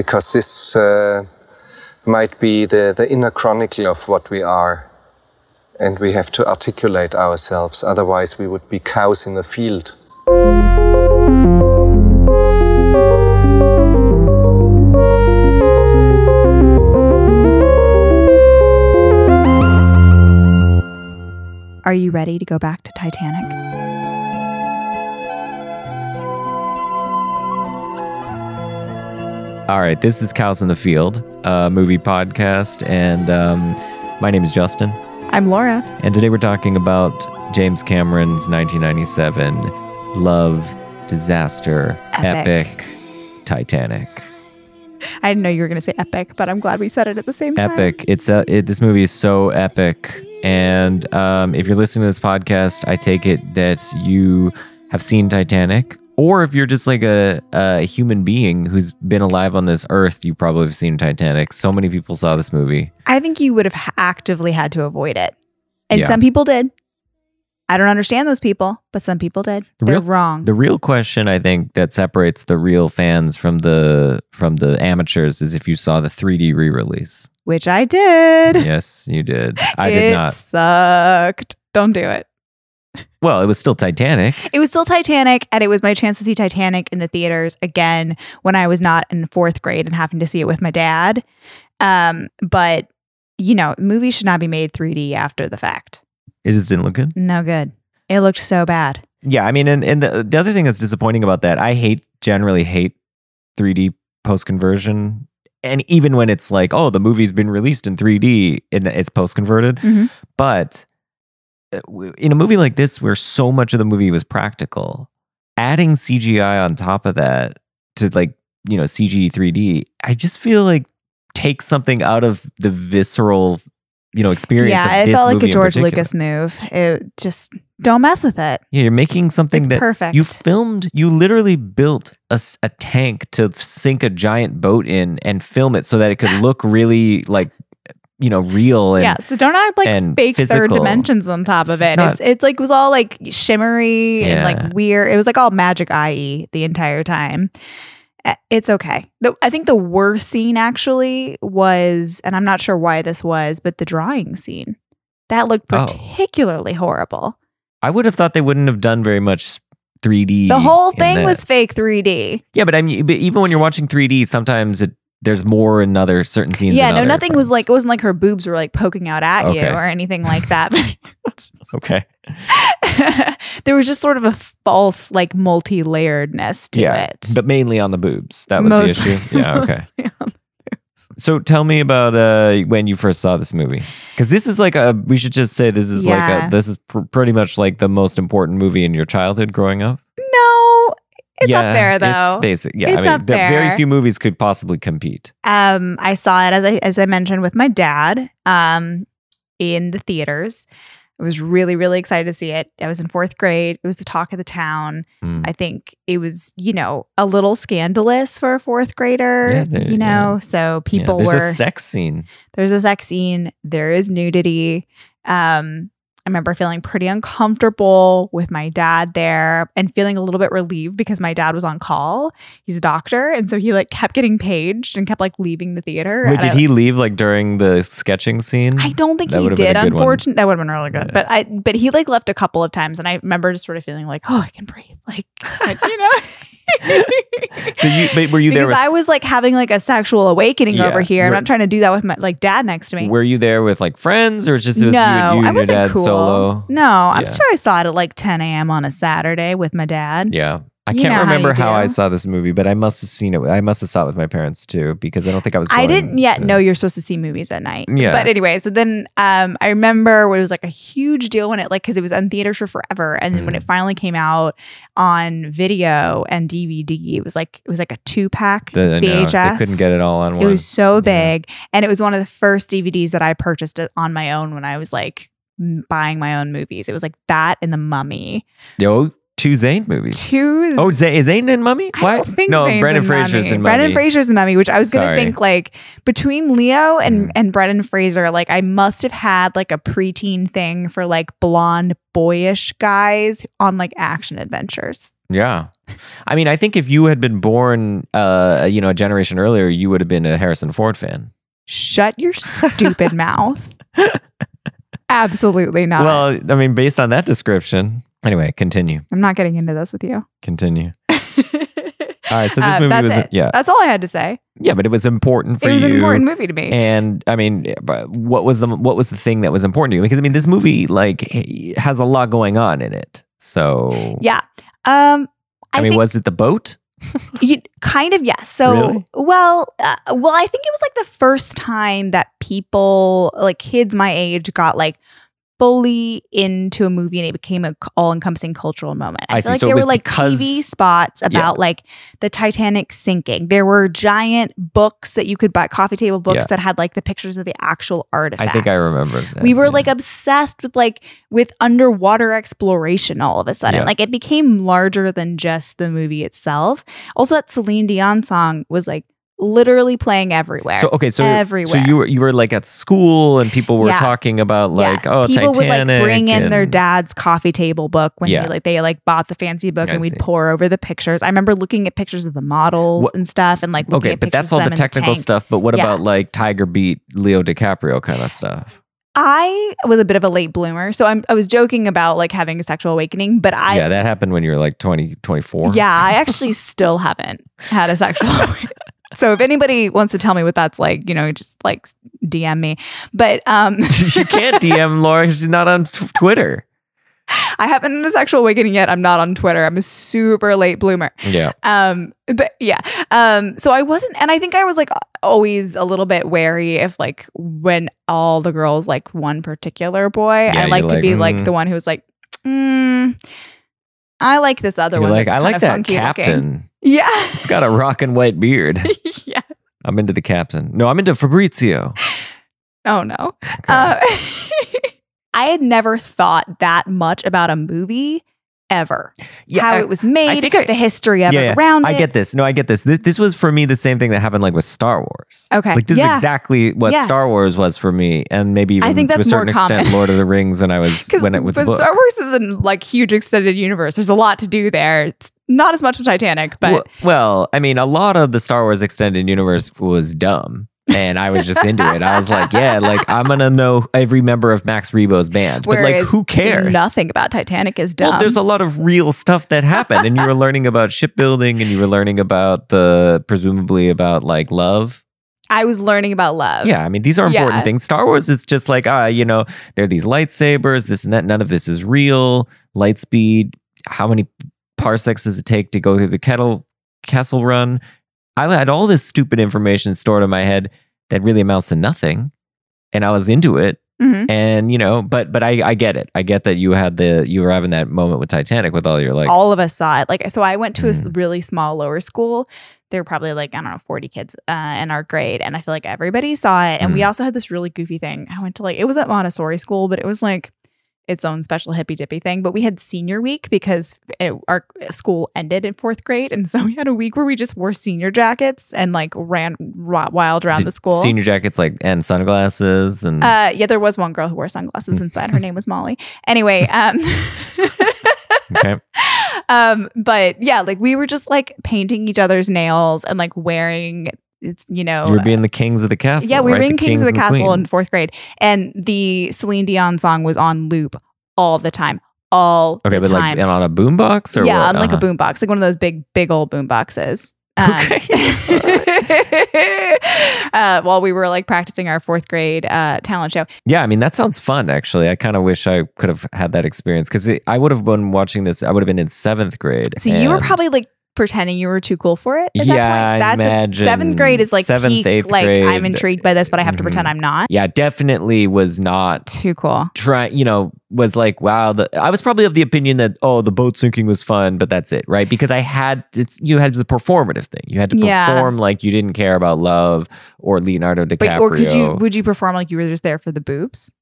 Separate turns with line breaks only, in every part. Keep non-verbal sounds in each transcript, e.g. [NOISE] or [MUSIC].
because this uh, might be the, the inner chronicle of what we are. And we have to articulate ourselves, otherwise, we would be cows in a field.
Are you ready to go back to Titanic?
All right, this is Cows in the Field, a movie podcast, and um, my name is Justin.
I'm Laura.
And today we're talking about James Cameron's 1997 love disaster
Epic.
epic, Titanic.
I didn't know you were going to say epic, but I'm glad we said it at the same time.
Epic. It's a, it, this movie is so epic. And um, if you're listening to this podcast, I take it that you have seen Titanic. Or if you're just like a, a human being who's been alive on this earth, you probably have seen Titanic. So many people saw this movie.
I think you would have actively had to avoid it. And
Yeah.
some people did. I don't understand those people, but some people did.
The
They're
real-
wrong.
The real question I think that separates the real fans from the from the amateurs is if you saw the 3D re-release.
which I did.
yes, you did. I
it
did not.
It sucked. Don't do it.
Well, it was still Titanic.
It was still Titanic, and it was my chance to see Titanic in the theaters again when I was not in fourth grade and having to see it with my dad. Um, but you know, movies should not be made 3D after the fact.
It just didn't look good.
No good. It looked so bad.
Yeah, I mean, and, and the, the other thing that's disappointing about that, I hate generally hate 3D post conversion. And even when it's like, oh, the movie's been released in 3D and it's post converted.
Mhm.
But in a movie like this, where so much of the movie was practical, adding CGI on top of that to like, you know, CG 3D, I just feel like takes something out of the visceral, you know, experience.
Yeah,
of
it
this
felt like a George. Lucas move. It just don't mess with it.
Yeah, you're making something
It's
that
perfect.
you filmed. You literally built a tank to sink a giant boat in and film it so that it could [GASPS] look really like you know real and
yeah, so don't add like fake third dimensions on top of
It's
it.
not-
it's it's like was all like shimmery and like weird. It was like all magic eye the entire time. Uh, It's okay. The, I think the worst scene actually was, and I'm not sure why this was, but the drawing scene that looked
Oh.
particularly horrible.
I would have thought they wouldn't have done very much 3D.
The whole thing was fake 3D.
yeah, but I mean, but even when you're watching 3D, sometimes it there's more in other certain scenes.
Yeah, no,
other
nothing was like it wasn't like her boobs were like poking out at you or anything like that. [LAUGHS]
okay. [LAUGHS]
there was just sort of a false like multi-layeredness to
yeah,
it.
but mainly on the boobs. That was
Mostly-
the issue. Yeah. [LAUGHS] Okay. So tell me about uh, when you first saw this movie, because this is like a. We should just say this is like a. This is pr- pretty much like the most important movie in your childhood growing up.
It's
yeah,
up there though.
It's basic. Yeah,
It's
I mean, very few movies could possibly compete.
um, I saw it as I as I mentioned with my dad um in the theaters. I was really really excited to see it. I was in fourth grade. It was the talk of the town.
Mm.
I think it was you know a little scandalous for a fourth grader.
Yeah,
you know, so
Yeah,
people
there's
were
a sex scene.
there's a sex scene there is nudity um i remember feeling pretty uncomfortable with my dad there and feeling a little bit relieved because my dad was on call he's a doctor and so he like kept getting paged and kept like leaving the theater
Wait, did
I,
he leave like during the sketching scene?
I don't think
That
he did. Unfortunately, that would have been really good.
Yeah.
But I, but he like left a couple of times, and I remember just sort of feeling like, oh, I can breathe, like [LAUGHS] you know.
So you, were you there?
because
With,
I was like having like a sexual awakening
Yeah.
over here. I'm not trying to do that with my like dad next to me.
Were you there with like friends, or just it was
no,
you, you
I wasn't cool.
solo?
No, I'm
Yeah.
sure I saw it at like 10 a.m. on a Saturday with my dad.
Yeah. I
You
can't
know how
remember how, I saw this movie, but I must have seen it. I must have saw it with my parents too, because I don't think I was.
I didn't yet
to-
know you're supposed to see movies at night.
Yeah.
But anyway, so then um, I remember when it was like a huge deal when it like because it was in theaters for forever, and then when
Mhm.
it finally came out on video and DVD, it was like it was like a two pack
The, no,
VHS.
they couldn't get it all on one.
It was so
Yeah.
big, and it was one of the first DVDs that I purchased on my own when I was like buying my own movies. It was like that and The Mummy.
Yo, two Zane movies.
Two.
Oh, Zane, is Zane in Mummy?
I don't think
no, Brendan
in
Fraser's
Mummy.
in Mummy.
Brendan Fraser's in Mummy, which I was gonna
Sorry.
think like between Leo and
Mm.
and Brendan Fraser, like I must have had like a preteen thing for like blonde boyish guys on like action adventures.
Yeah. I mean, I think if you had been born, uh, you know, a generation earlier, you would have been a Harrison Ford fan.
Shut your stupid [LAUGHS] mouth. Absolutely not.
Well, I mean, based on that description. Anyway, continue.
I'm not getting into this with you.
Continue. [LAUGHS] All right. So this
Uh,
movie was,
it.
yeah,
That's all I had to say.
yeah, but it was important for
It was
you.
an important movie to me.
And I mean, but what was the what was the thing that was important to you? Because I mean, this movie like has a lot going on in it. So
yeah. Um, I,
I, mean,
think
was it the boat? [LAUGHS]
you, kind of yes. So
Really?
well, uh, well, I think it was like the first time that people, like kids my age, got like fully into a movie and it became an all encompassing cultural moment. I,
I
feel
see.
like
So
there were like
because-
TV spots about like the Titanic sinking. There were giant books that you could buy, coffee table books
Yeah.
that had like the pictures of the actual artifacts.
I think I remember. This,
we were
yeah.
like obsessed with like with underwater exploration all of a sudden
Yeah.
like it became larger than just the movie itself also that celine dion song was like literally playing everywhere
So okay, so
everywhere.
so you were you were like at school and people were
Yeah.
talking about like
yes.
oh
people
Titanic
would like bring in their dad's coffee table book when
Yeah.
they like they like bought the fancy book
I
and we'd
see.
pour over the pictures. I remember looking at pictures of the models
What-
and stuff and like looking
Okay, but that's all the technical
tank.
stuff. But what
Yeah.
about like Tiger beat Leo DiCaprio kind of stuff?
I was a bit of a late bloomer, so I'm, I was joking about like having a sexual awakening, but I
yeah, that happened when you were like 20, 24.
Yeah, I actually [LAUGHS] still haven't had a sexual [LAUGHS] awakening. So if anybody wants to tell me what that's like, you know, just like DM me. But um [LAUGHS]
you can't DM Laura. She's not on t- Twitter.
I haven't had a sexual awakening yet. I'm not on Twitter. I'm a super late bloomer.
Yeah.
Um, but yeah. Um, so I wasn't, and I think I was like always a little bit wary if like when all the girls like one particular boy.
Yeah,
I like to
like,
be like
mm.
the one who was like, mm, I like this other
You're
one.
like, I like that
funky looking." Yeah.
He's got a rock and white beard. [LAUGHS]
yeah.
I'm into the captain. No, I'm into Fabrizio.
Oh no.
Okay.
Uh, [LAUGHS] I had never thought that much about a movie ever. How
I-
it was made,
think I-
the history of
yeah,
it
yeah.
around
I
it.
get this. No, I get this. this. This was for me the same thing that happened like with Star Wars.
Okay.
Like this
Yeah.
is exactly what
Yes.
Star Wars was for me, and maybe even
I think
to a certain extent. Lord of the Rings when I was [LAUGHS]
Because
when it the book.
Star Wars is a like huge extended universe. There's a lot to do there. It's not as much with Titanic, but
well, well, I mean, a lot of the Star Wars extended universe was dumb. And I was just into it. I was like, yeah, like I'm gonna know every member of Max Rebo's band. But like who cares?
Nothing about Titanic is dumb.
Well, there's a lot of real stuff that happened, and you were learning about shipbuilding, and you were learning about the presumably about like love.
I was learning about love.
Yeah, I mean, these are important
Yeah.
things. Star Wars is just like, ah, you know, there are these lightsabers, this and that. None of this is real. Light speed. How many parsecs does it take to go through the kettle castle run? I had all this stupid information stored in my head that really amounts to nothing, and I was into it.
Mhm.
And you know, but but I I get it. I get that you had the you were having that moment with Titanic with all your like
all of us saw it. Like, so I went to a s-
Mm.
really small lower school. There were probably like, I don't know, 40 kids uh, in our grade. And I feel like everybody saw it. And we
Mm.
also had this really goofy thing. I went to like, it was at Montessori school, but it was like its own special hippy dippy thing. But we had senior week because it, our school ended in fourth grade. And so we had a week where we just wore senior jackets and like ran wild around
did
the school.
senior jackets like and sunglasses and
Uh, yeah, there was one girl who wore sunglasses [LAUGHS] inside. Her name was Molly. Anyway, um, [LAUGHS]
okay. [LAUGHS]
um, but yeah, like we were just like painting each other's nails and like wearing, it's you know,
we were being the kings of the castle.
yeah, we were
right?
in Kings, of the Castle
queen.
in fourth grade, and the Celine Dion song was on loop all the time, all
Okay,
the
but
time.
like and on a boombox or
yeah,
what?
on like a
Uh-huh.
boombox, like one of those big, big old boom boxes. Um, [LAUGHS] [LAUGHS] uh, while we were like practicing our fourth grade uh, talent show,
Yeah, I mean that sounds fun. Actually, I kind of wish I could have had that experience because I would have been watching this. I would have been in seventh grade.
So you were probably like pretending you were too cool for it. At
Yeah,
that point? that's a-
imagine
seventh grade is like
seventh,
peak.
eighth
like
grade.
I'm intrigued by this, but I have to pretend
Mhm.
I'm not.
yeah, definitely was not
Too cool.
trying. You know, was like wow. The I was probably of the opinion that oh, the boat sinking was fun, but that's it, right? Because I had it's you had the performative thing. You had to
Yeah.
perform like you didn't care about love or Leonardo DiCaprio.
But or could you would you perform like you were just there for the boobs?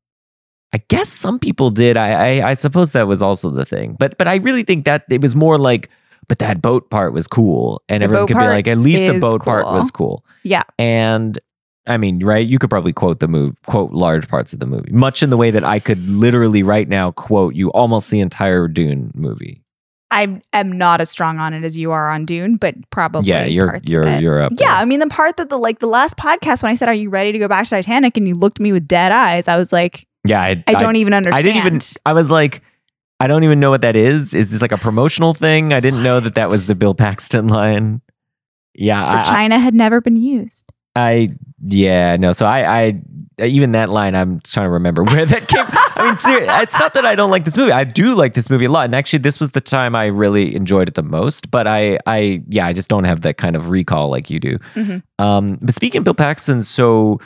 I guess some people did. I, I I suppose that was also the thing. But but I really think that it was more like, but that boat part was cool, and
The
everyone could be like, at least the boat part was cool.
Yeah.
And I mean, right? You could probably quote the movie, quote large parts of the movie, much in the way that I could literally right now quote you almost the entire Dune movie.
I am not as strong on it as you are on Dune, but probably
yeah, you're
parts
you're
it.
you're up.
Yeah,
there.
I mean the part that the like the last podcast when I said, "Are you ready to go back to Titanic?" and you looked at me with dead eyes, I was like,
yeah. I,
I don't even understand.
I didn't even. I was like, I don't even know what that is. Is this like a promotional thing? I didn't know that that was the Bill Paxton [LAUGHS] line. Yeah, I,
China had never been used.
I yeah no. So I I even that line I'm trying to remember [LAUGHS] where that came. I mean, ser- it's not that I don't like this movie. I do like this movie a lot, and actually, this was the time I really enjoyed it the most. But I I yeah, I just don't have that kind of recall like you do.
Mhm.
Um, but speaking of Bill Paxton, so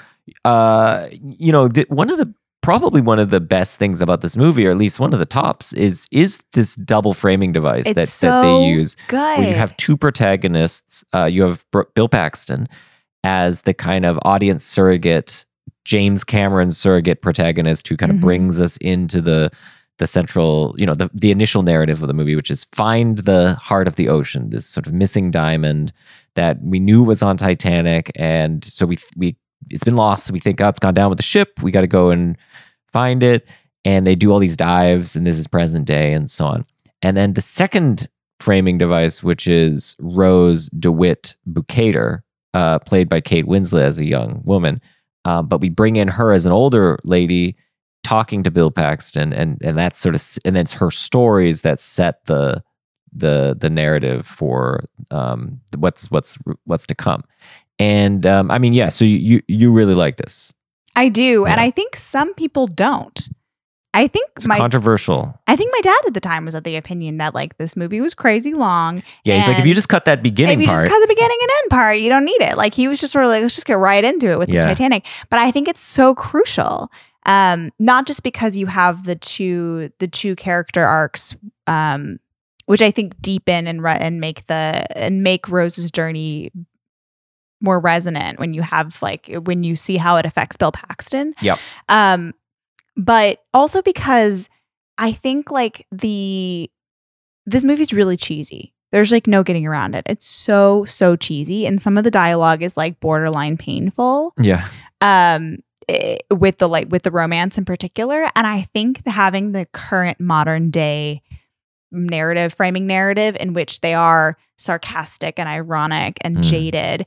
uh, you know, th- one of the probably one of the best things about this movie, or at least one of the tops, is is this double framing device
It's
that
so
that they use
good.
where you have two protagonists. Uh, you have Br- Bill Paxton as the kind of audience surrogate, James Cameron surrogate protagonist who kind of
Mhm.
brings us into the the central, you know, the the initial narrative of the movie, which is find the heart of the ocean, this sort of missing diamond that we knew was on Titanic, and so we we it's been lost. We think, oh, it's gone down with the ship. We got to go and find it. And they do all these dives, and this is present day, and so on. And then the second framing device, which is Rose DeWitt Bukater, uh, played by Kate Winslet as a young woman. Um, but we bring in her as an older lady talking to Bill Paxton, and and that's sort of and then it's her stories that set the the the narrative for um, what's what's what's to come. And um, I mean, yeah. So you you, you really like this?
I do, and I think some people don't. I think
It's
my
controversial.
I think my dad at the time was of the opinion that like this movie was crazy long.
Yeah, he's like, if you just cut that beginning
if you
part,
just cut the beginning and end part, you don't need it. Like he was just sort of like, let's just get right into it with
Yeah.
the Titanic. But I think it's so crucial, um, not just because you have the two the two character arcs, um, which I think deepen and re- and make the and make Rose's journey more resonant when you have like when you see how it affects Bill Paxton.
Yep.
Um, but also because I think like the this movie's really cheesy. There's like no getting around it. It's so so cheesy, and some of the dialogue is like borderline painful.
yeah,
Um, eh, with the like with the romance in particular, and I think having the current modern day narrative framing narrative in which they are sarcastic and ironic and
Mm.
jaded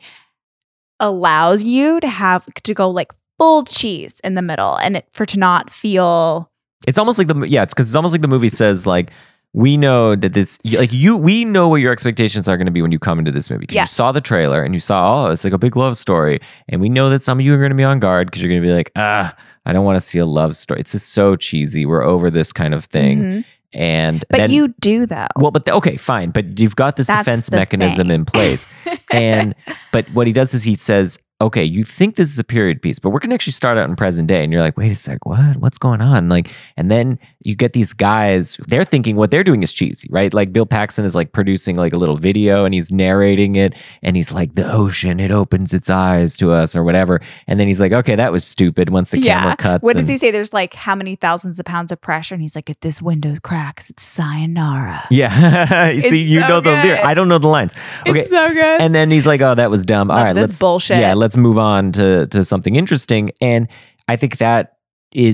allows you to have to go like full cheese in the middle and it, for to not feel
it's almost like the yeah, it's because it's almost like the movie says like we know that this like you we know what your expectations are going to be when you come into this movie because
Yeah.
you saw the trailer and you saw oh it's like a big love story and we know that some of you are going to be on guard because you're going to be like ah I don't want to see a love story it's just so cheesy we're over this kind of thing
Mhm.
And
but
then,
you do though.
Well but the- okay fine. But you've got this
That's
defense mechanism
thing.
in place. And [LAUGHS] but what he does is he says okay you think this is a period piece but we're going to actually start out in present day and you're like wait a sec what what's going on like and then you get these guys they're thinking what they're doing is cheesy right like bill paxton is like producing like a little video and he's narrating it and he's like the ocean it opens its eyes to us or whatever and then he's like okay that was stupid once the camera cuts
What does
and-
he say? There's like how many thousands of pounds of pressure, and he's like, "If this window cracks, it's sayonara."
yeah [LAUGHS] see
It's
you
so
know the lyric i don't know the lines okay
It's so good.
and then he's like, "Oh, that was dumb. All
Love
right,
this
let's
bullshit.
Yeah, let's move on to to something interesting." And I think that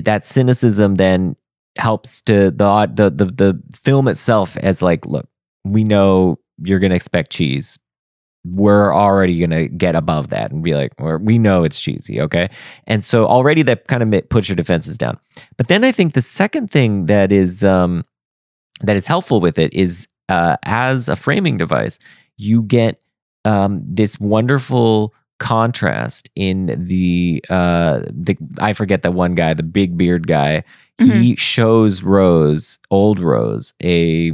that cynicism then helps to the the the the film itself as like, look, we know you're gonna expect cheese. We're already gonna get above that and be like, "We're- we know it's cheesy, okay? And so already that kind of puts your defenses down. But then I think the second thing that is um, that is helpful with it is uh, as a framing device, you get um, this wonderful contrast in the uh, the I forget that one guy, the big beard guy. He shows Rose, old Rose, a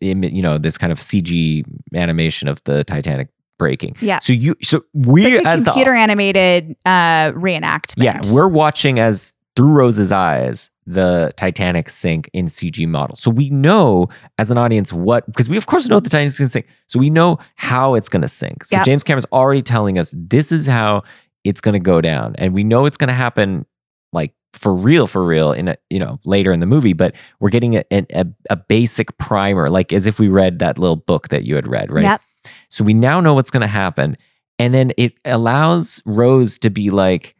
you know this kind of CG animation of the Titanic breaking.
Yeah.
So you so we
it's like a
as the
computer animated uh, reenactment.
yeah, we're watching as through Rose's eyes the Titanic sink in CG model. So we know as an audience what because we of course know the Titanic's gonna sink. So we know how it's gonna sink. So
Yep.
James Cameron's already telling us this is how it's gonna go down. And we know it's gonna happen like for real, for real in a you know later in the movie, but we're getting a, a, a basic primer, like as if we read that little book that you had read, right?
Yep.
So we now know what's going to happen. And then it allows Rose to be like,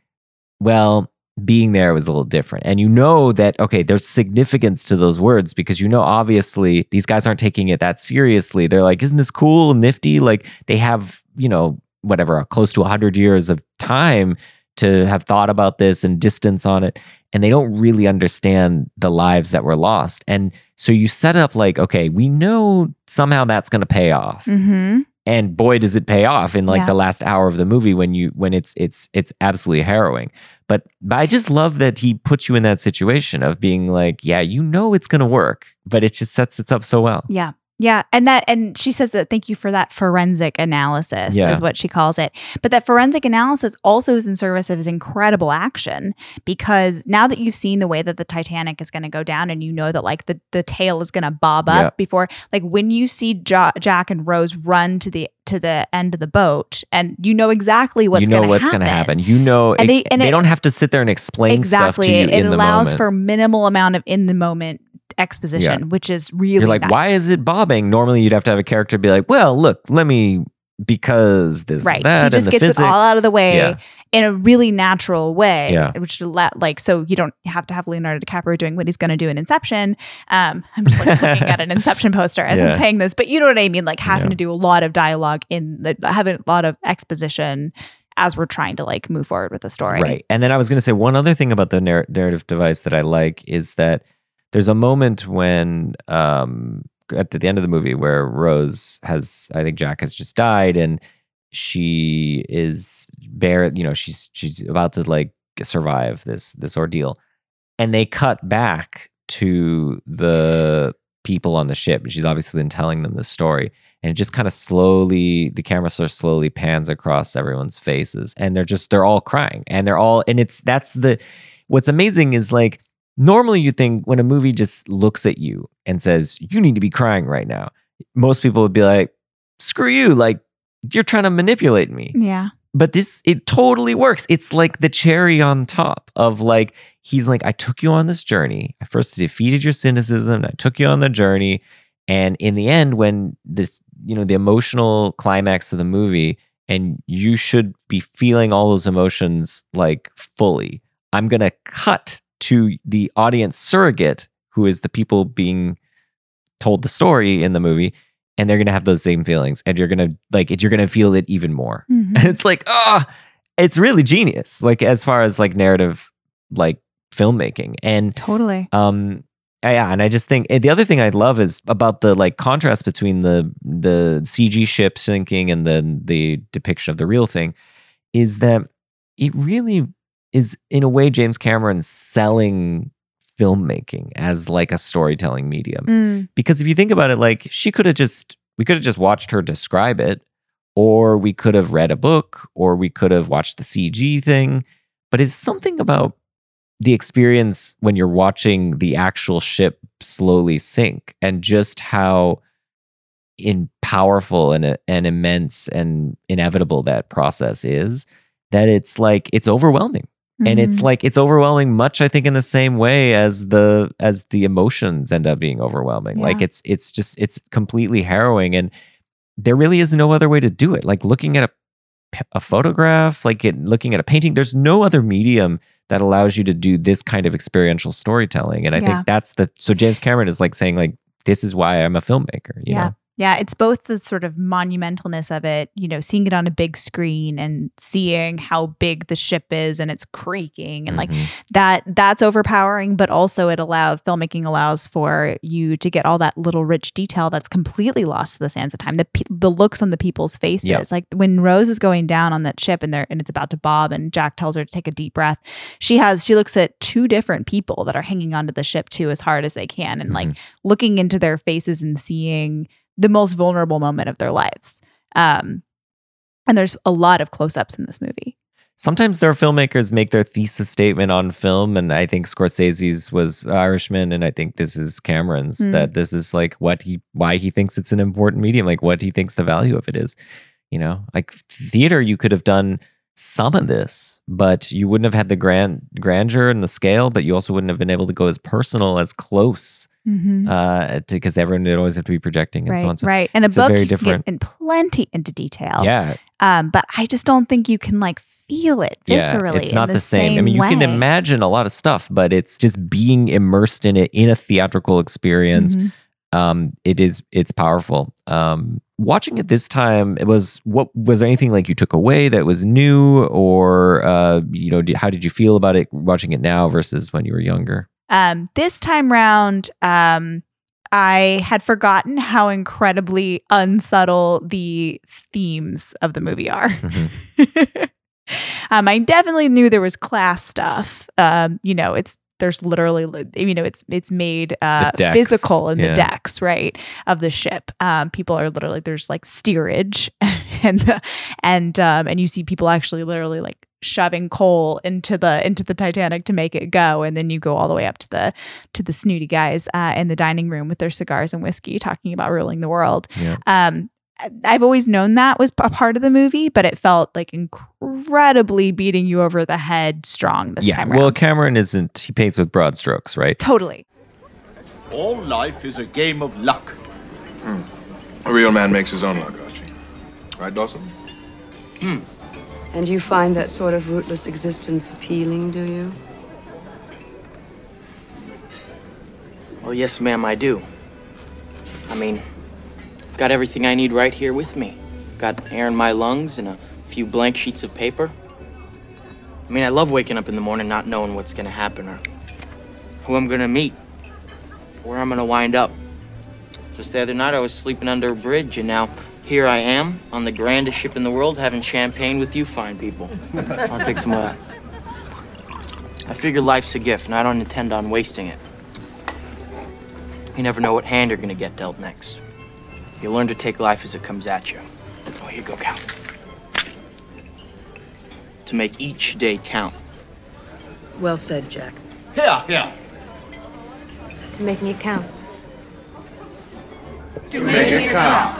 well, being there was a little different. And you know that, okay, there's significance to those words because you know, obviously, these guys aren't taking it that seriously. They're like, isn't this cool, nifty? Like they have, you know, whatever, close to 100 years of time to have thought about this and distance on it. And they don't really understand the lives that were lost. And so you set up like, okay, we know somehow that's going to pay off
Mm-hmm.
And boy does it pay off in like
Yeah.
the last hour of the movie when you when it's it's it's absolutely harrowing but, but i just love that he puts you in that situation of being like yeah you know it's gonna work but it just sets it up so well
Yeah. Yeah. And that, and she says that thank you for that forensic analysis,
Yeah.
is what she calls it. But that forensic analysis also is in service of his incredible action because now that you've seen the way that the Titanic is going to go down and you know that like the, the tail is going to bob up
Yeah.
before, like when you see ja- Jack and Rose run to the, to the end of the boat and you know exactly what's
you know
going to
what's
happen.
gonna happen you know
And they- and
they
it-
don't have to sit there and explain
exactly.
stuff to you
It, it allows for minimal amount of in the moment exposition, which is really
you're like why is it bobbing normally you'd have to have a character be like well look let me because this
Right.
that
He just gets it all out of the way
yeah.
in a really natural way,
Yeah.
which let like so you don't have to have Leonardo DiCaprio doing what he's going to do in Inception. Um, I'm just like looking at an Inception poster as I'm saying this, but you know what I mean, like having
Yeah.
to do a lot of dialogue in the having a lot of exposition as we're trying to like move forward with the story.
Right. And then I was going to say one other thing about the narr- narrative device that I like is that there's a moment when um at the end of the movie where Rose has I think Jack has just died and she is bare you know she's she's about to like survive this this ordeal. And they cut back to the people on the ship. And she's obviously been telling them the story. And it just kind of slowly the camera sort of slowly pans across everyone's faces and they're just they're all crying and they're all and it's that's the what's amazing is like normally you think when a movie just looks at you and says you need to be crying right now most people would be like screw you like you're trying to manipulate me.
Yeah.
but this it totally works. It's like the cherry on top of like he's like i took you on this journey. I first defeated your cynicism. I took you on the journey. And in the end when this you know the emotional climax of the movie and you should be feeling all those emotions like fully i'm going to cut to the audience surrogate who is the people being told the story in the movie and they're going to have those same feelings and you're going to like it you're going to feel it even more
Mhm.
and [LAUGHS] it's like ah it's really genius like as far as like narrative like filmmaking and
Totally.
um yeah and i just think the other thing i love is about the like contrast between the the cg ship sinking and then the depiction of the real thing is that it really is in a way james cameron selling filmmaking as like a storytelling medium.
Mm.
because if you think about it like she could have just we could have just watched her describe it or we could have read a book or we could have watched the cg thing. But it's something about the experience when you're watching the actual ship slowly sink and just how in powerful and, and immense and inevitable that process is that it's like it's overwhelming and it's
Mhm.
like it's overwhelming much i think in the same way as the as the emotions end up being overwhelming like it's it's just it's completely harrowing and there really is no other way to do it like looking at a a photograph like it, looking at a painting there's no other medium that allows you to do this kind of experiential storytelling and i
Yeah.
think that's the so james cameron is like saying like this is why i'm a filmmaker you
yeah.
know
Yeah, it's both the sort of monumentalness of it, you know, seeing it on a big screen and seeing how big the ship is and it's creaking and like
Mhm.
that that's overpowering, but also it allows filmmaking allows for you to get all that little rich detail that's completely lost to the sands of time. The the looks on the people's faces,
Yeah.
like when Rose is going down on that ship and they and it's about to bob, and Jack tells her to take a deep breath. She has she looks at two different people that are hanging onto the ship too as hard as they can, and like looking into their faces and seeing the most vulnerable moment of their lives. Um, and there's a lot of close-ups in this movie.
sometimes their filmmakers make their thesis statement on film and i think scorsese's was irishman and i think this is cameron's
Mm.
that this is like what he why he thinks it's an important medium like what he thinks the value of it is you know like theater you could have done some of this, but you wouldn't have had the grand grandeur and the scale, but you also wouldn't have been able to go as personal, as close,
Mhm.
uh, because everyone would always have to be projecting and
right,
so on. And so,
right. And a
it's a
book
very different-
get in plenty into detail.
yeah,
Um, but I just don't think you can like feel it
yeah,
viscerally.
it's not
in
the, same. I mean, you can imagine a lot of stuff, but it's just being immersed in it in a theatrical experience.
Mhm.
um it is it's powerful um watching it this time it was what was there anything like you took away that was new or uh you know do- how did you feel about it watching it now versus when you were younger
Um, this time round, um, I had forgotten how incredibly unsubtle the themes of the movie are.
Mhm. [LAUGHS]
um, I definitely knew there was class stuff. Um, you know, it's there's literally, you know, it's it's made uh, physical in
yeah.
the decks, right, of the ship. Um, people are literally there's like steerage, [LAUGHS] and the, and um, and you see people actually literally like shoving coal into the into the Titanic to make it go, and then you go all the way up to the to the snooty guys uh, in the dining room with their cigars and whiskey, talking about ruling the world.
yeah
Um, I've always known that was a part of the movie, but it felt like incredibly beating you over the head strong this
yeah
time
well cameron isn't he paints with broad strokes right
totally.
All life is a game of luck.
A real man makes his own luck, Archie. Right, Dawson?
And you find that sort of rootless existence appealing, do you?
Well, yes, ma'am, I do. I mean, got everything I need right here with me. Got air in my lungs and a few blank sheets of paper. I mean, I love waking up in the morning not knowing what's gonna happen or who I'm gonna meet, or where I'm gonna wind up. Just the other night, I was sleeping under a bridge, and now here I am on the grandest ship in the world having champagne with you fine people. [LAUGHS] I'll take some of that. I figure life's a gift, and I don't intend on wasting it. You never know what hand you're gonna get dealt next. You learn to take life as it comes at you. Oh, here you go, Cal. To make each day count.
Well said, Jack.
Yeah, yeah.
To making it count. To make me a count.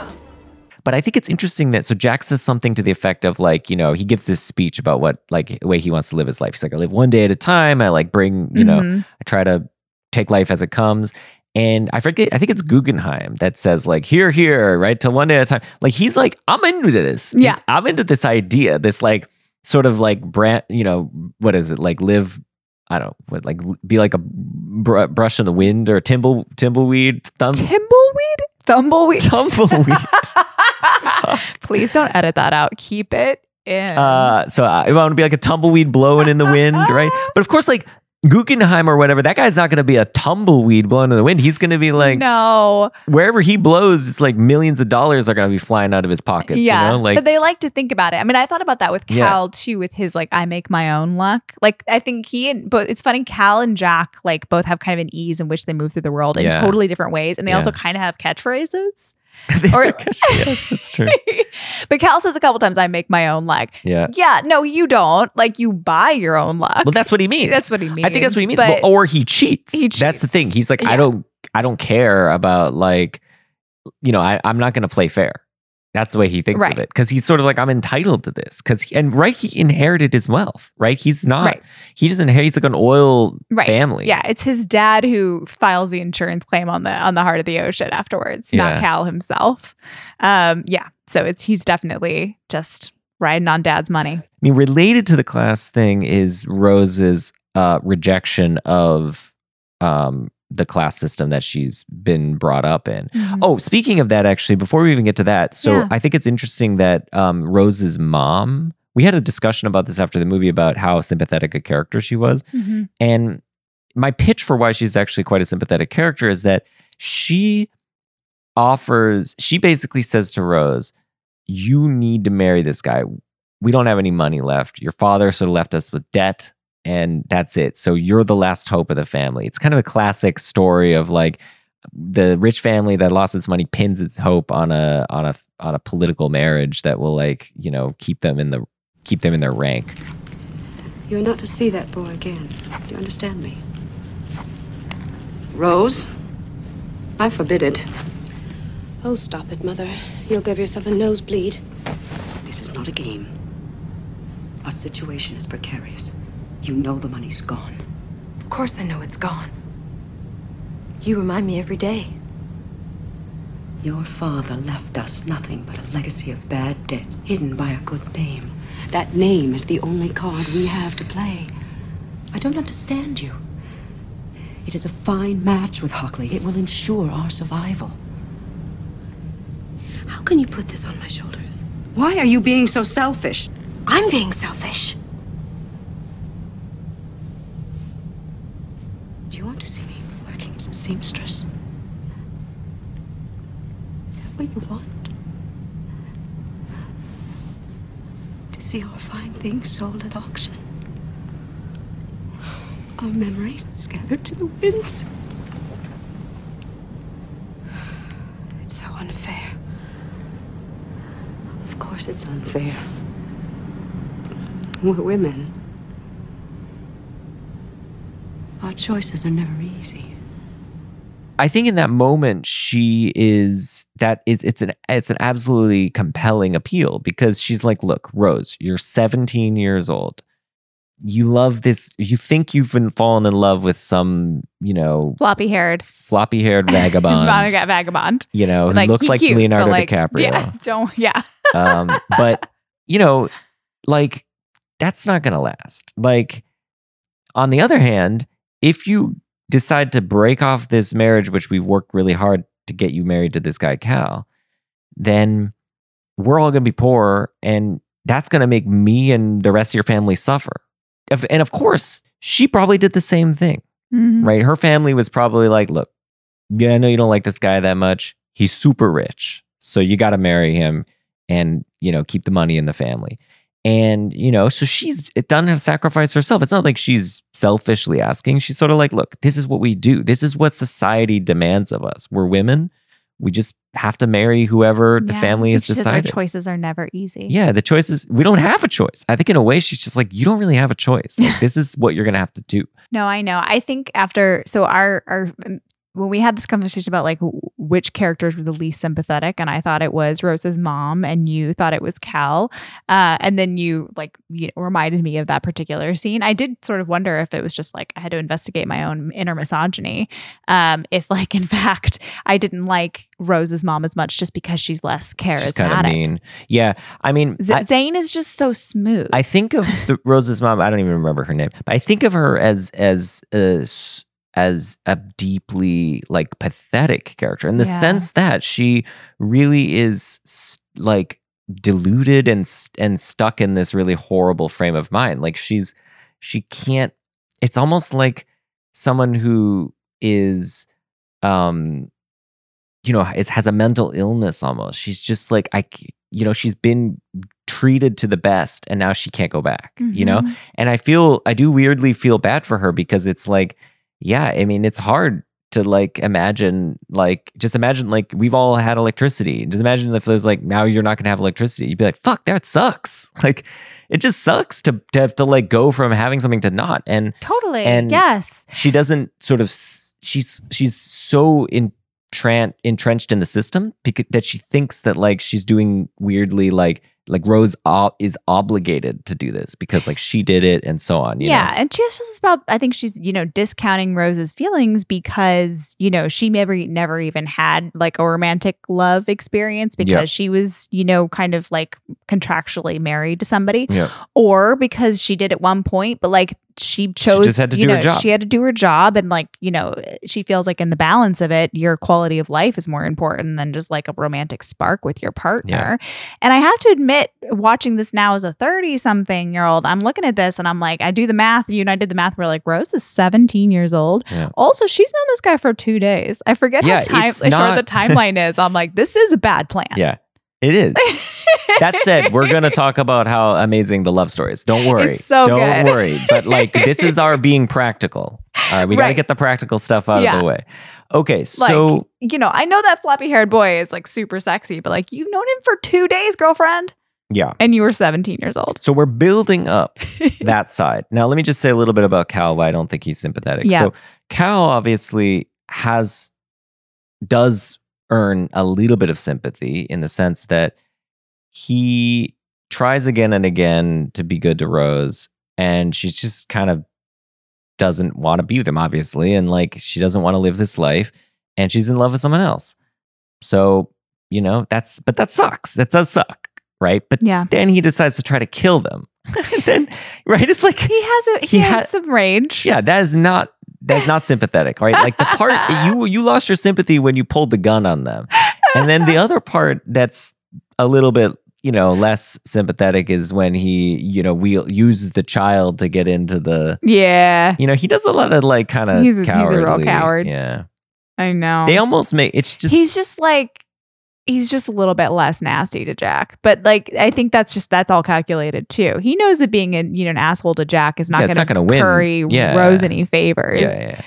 But I think it's interesting that so Jack says something to the effect of like, you know, he gives this speech about what like way he wants to live his life. He's like, I live one day at a time. I like bring, you know,
Mhm.
I try to take life as it comes. And I forget, I think it's Guggenheim that says like here, here, right? To one day at a time. Like he's like, I'm into this.
Yeah.
He's- I'm into this idea, this like sort of like brand, you know, what is it? Like live, I don't know, what, like be like a br- brush in the wind or a timble, timbleweed, thumb,
Timbleweed? Thumbleweed?
tumbleweed. [LAUGHS] [LAUGHS]
Please don't edit that out. Keep it in.
Uh, so I want to be like a tumbleweed blowing in the wind, right? But of course, like Guggenheim or whatever, that guy's not going to be a tumbleweed blowing in the wind. He's going to be like
no.
wherever he blows, it's like millions of dollars are going to be flying out of his pockets.
yeah.
you know? like
but they like to think about it. I mean, I thought about that with
Yeah.
Cal too, with his like, I make my own luck. Like, I think he and, but it's funny, Cal and Jack like both have kind of an ease in which they move through the world in
Yeah.
totally different ways. And they
Yeah.
also kind of have catchphrases. [LAUGHS] Or- [LAUGHS]
yes, that's true.
but Cal says a couple times, I make my own luck.
Yeah.
Yeah, no, you don't. Like, you buy your own luck.
Well, that's what he means.
That's what he means.
I think that's what he means.
But-
or he cheats.
He
That's the thing. He's like,
Yeah.
I don't, I don't care about like, you know, I, I'm not going to play fair. That's the way he thinks
Right.
of it. Because he's sort of like, I'm entitled to this. Because and right, he inherited his wealth. Right, he's not.
Right.
He doesn't inherit. He's like an oil
Right.
family.
Yeah, it's his dad who files the insurance claim on the on the heart of the ocean afterwards, not Cal himself. Um, yeah, so it's he's definitely just riding on dad's money.
I mean, related to the class thing is Rose's uh, rejection of um, the class system that she's been brought up in. Oh, speaking of that, actually, before we even get to that, so
Yeah.
I think it's interesting that um, Rose's mom. We had a discussion about this after the movie about how sympathetic a character she was,
Mhm.
and my pitch for why she's actually quite a sympathetic character is that she offers. She basically says to Rose, "You need to marry this guy. We don't have any money left. Your father sort of left us with debt." And that's it. So you're the last hope of the family. It's kind of a classic story of like the rich family that lost its money pins its hope on a on a on a political marriage that will like you know keep them in the keep them in their rank.
You're not to see that boy again. Do you understand me? Rose, I forbid it.
Oh, stop it, Mother. You'll give yourself a nosebleed.
This is not a game. Our situation is precarious. You know the money's gone.
Of course I know it's gone. You remind me every day.
Your father left us nothing but a legacy of bad debts hidden by a good name. That name is the only card we have to play. I don't understand you. It is a fine match with Hockley. It will ensure our survival.
How can you put this on my shoulders?
Why are you being so selfish?
I'm being selfish.
Do you want to see me working as a seamstress? Is that what you want? To see our fine things sold at auction? Our memories scattered to the winds?
It's so unfair.
Of course it's unfair. We're women. Our choices are never easy.
I think in that moment she is that it's it's an it's an absolutely compelling appeal because she's like, look, Rose, you're 17 years old. You love this. You think you've been fallen in love with some, you know,
Floppy haired
floppy haired [LAUGHS] vagabond.
Vagabond.
you know, who
Like,
looks like
cute,
Leonardo
like,
DiCaprio.
Yeah. [LAUGHS] Don't yeah.
um, but you know, like that's not gonna last. Like, on the other hand, if you decide to break off this marriage, which we've worked really hard to get you married to this guy Cal, then we're all gonna be poor, and that's gonna make me and the rest of your family suffer. And of course, she probably did the same thing
Mhm.
right? Her family was probably like, look, yeah, I know you don't like this guy that much. He's super rich. So you got to marry him and, you know, keep the money in the family. And, you know, so she's done a sacrifice herself. It's not like she's selfishly asking. She's sort of like, look, this is what we do. This is what society demands of us. We're women. We just have to marry whoever the
Yeah.
family has
says
decided.
Our choices are never easy.
Yeah, the choices, we don't have a choice. I think in a way she's just like, you don't really have a choice. Like, [LAUGHS] this is what you're gonna have to do.
No, I know. I think after so our our when we had this conversation about like which characters were the least sympathetic, and I thought it was Rose's mom, and you thought it was Cal, uh, and then you like you know, reminded me of that particular scene. I did sort of wonder if it was just like I had to investigate my own inner misogyny, um, if like in [LAUGHS] fact I didn't like Rose's mom as much just because she's less
She's kind of
charismatic.
mean. Yeah. I mean,
Z-
I-
Zane is just so smooth.
I think of the Rose's mom. I don't even remember her name, but I think of her as as uh, as a deeply like pathetic character in the
Yeah.
sense that she really is like deluded and and stuck in this really horrible frame of mind. Like she's she can't. It's almost like someone who is um you know is has a mental illness almost she's just like i you know she's been treated to the best and now she can't go back you know
Mhm.
and i feel i do weirdly feel bad for her because it's like yeah i mean it's hard to like imagine like just imagine like we've all had electricity just imagine if there's like now you're not gonna have electricity you'd be like fuck that sucks [LAUGHS] like it just sucks to, to have to like go from having something to not and
totally.
and-
yes.
she doesn't sort of she's she's so entran- entrenched in the system because that she thinks that like she's doing weirdly like like Rose ob- is obligated to do this because like she did it and so on. You
yeah,
know?
and she's just about. I think she's you know discounting Rose's feelings because you know she maybe never even had like a romantic love experience because
Yeah.
she was you know kind of like contractually married to somebody,
Yeah.
or because she did at one point, but like she chose
just had to
you
do her
know,
job.
She had to do her job, and like you know she feels like in the balance of it, your quality of life is more important than just like a romantic spark with your partner. And I have to admit, watching this now as a 30 something year old, I'm looking at this and I'm like, I do the math. You and I did the math. We're like, Rose is 17 years old.
Yeah.
Also, she's known this guy for two days. I forget
Yeah,
how time,
not-
the [LAUGHS] timeline is. I'm like, this is a bad plan.
Yeah. It is. that said, we're gonna [LAUGHS] talk about how amazing the love story is. Don't worry.
It's so
Don't
good.
worry. But like this is our being practical. All right, we gotta get the practical stuff out
Yeah.
of the way. Okay,
Like,
so
you know, I know that floppy haired boy is like super sexy, but like, you've known him for two days, girlfriend,
yeah.
and you were 17 years old.
So we're building up [LAUGHS] that side. Now, let me just say a little bit about Cal, why I don't think he's sympathetic.
Yeah.
So Cal obviously has does earn a little bit of sympathy in the sense that he tries again and again to be good to Rose, and she just kind of doesn't want to be with him, obviously, and like she doesn't want to live this life, and she's in love with someone else. So you know that's but that sucks. That does suck, right? But
Yeah.
then he decides to try to kill them. [LAUGHS] then right, it's like
He has a
He
he, has
had-
some rage.
yeah, that is not that's not sympathetic, right? Like the part [LAUGHS] you you lost your sympathy when you pulled the gun on them, and then the other part that's a little bit you know less sympathetic is when he you know wheel uses the child to get into the
Yeah.
you know he does a lot of like kind of
He's he's a real coward.
Yeah,
I know.
they almost make it's just
he's just like he's just a little bit less nasty to Jack. But like I think that's just that's all calculated too. He knows that being a you know an asshole to Jack is not
Yeah, not win.
curry
Yeah.
Rose any favors.
yeah, yeah.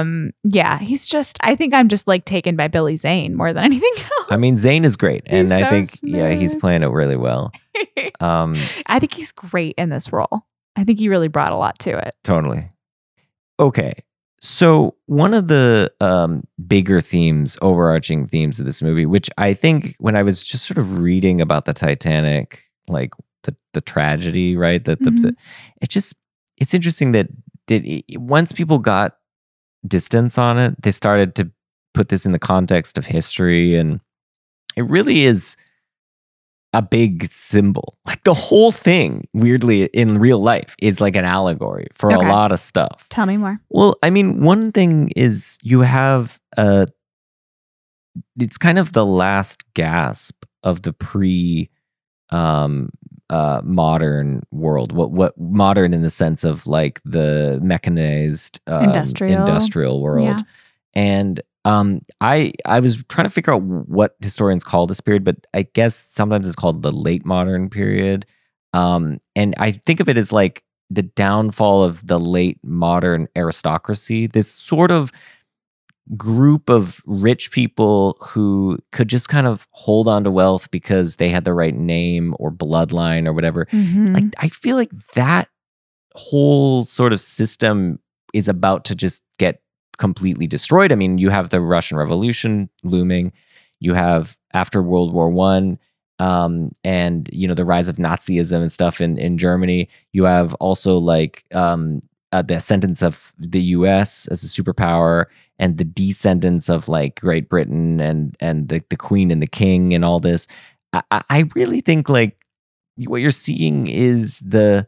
Um yeah, he's just I think I'm just like taken by Billy Zane more than [LAUGHS] anything else.
I mean Zane is great, and
He's
I
so
think yeah he's playing it really well. [LAUGHS] Um,
I think he's great in this role. I think he really brought a lot to it.
Totally. Okay. So one of the um, bigger themes, overarching themes of this movie, which I think when I was just sort of reading about the Titanic, like the the tragedy, right? That the,
Mhm.
the it just it's interesting that that it, once people got distance on it, they started to put this in the context of history, and it really is a big symbol. Like the whole thing, weirdly, in real life, is like an allegory for
Okay.
a lot of stuff.
Tell me more.
Well, I mean, one thing is you have a. It's kind of the last gasp of the pre, um, uh, modern world. What what modern in the sense of like the mechanized um,
Industrial.
industrial world,
Yeah.
and um, I I was trying to figure out what historians call this period, but I guess sometimes it's called the late modern period. Um, and I think of it as like the downfall of the late modern aristocracy. This sort of group of rich people who could just kind of hold on to wealth because they had the right name or bloodline or whatever.
Mhm.
Like I feel like that whole sort of system is about to just get completely destroyed. I mean, you have the Russian Revolution looming. You have after World War One, um, and you know the rise of Nazism and stuff in in Germany. You have also like um, uh, the ascendance of the U.S. as a superpower and the descendants of like Great Britain and and the the Queen and the King and all this. I, I- really think like what you're seeing is the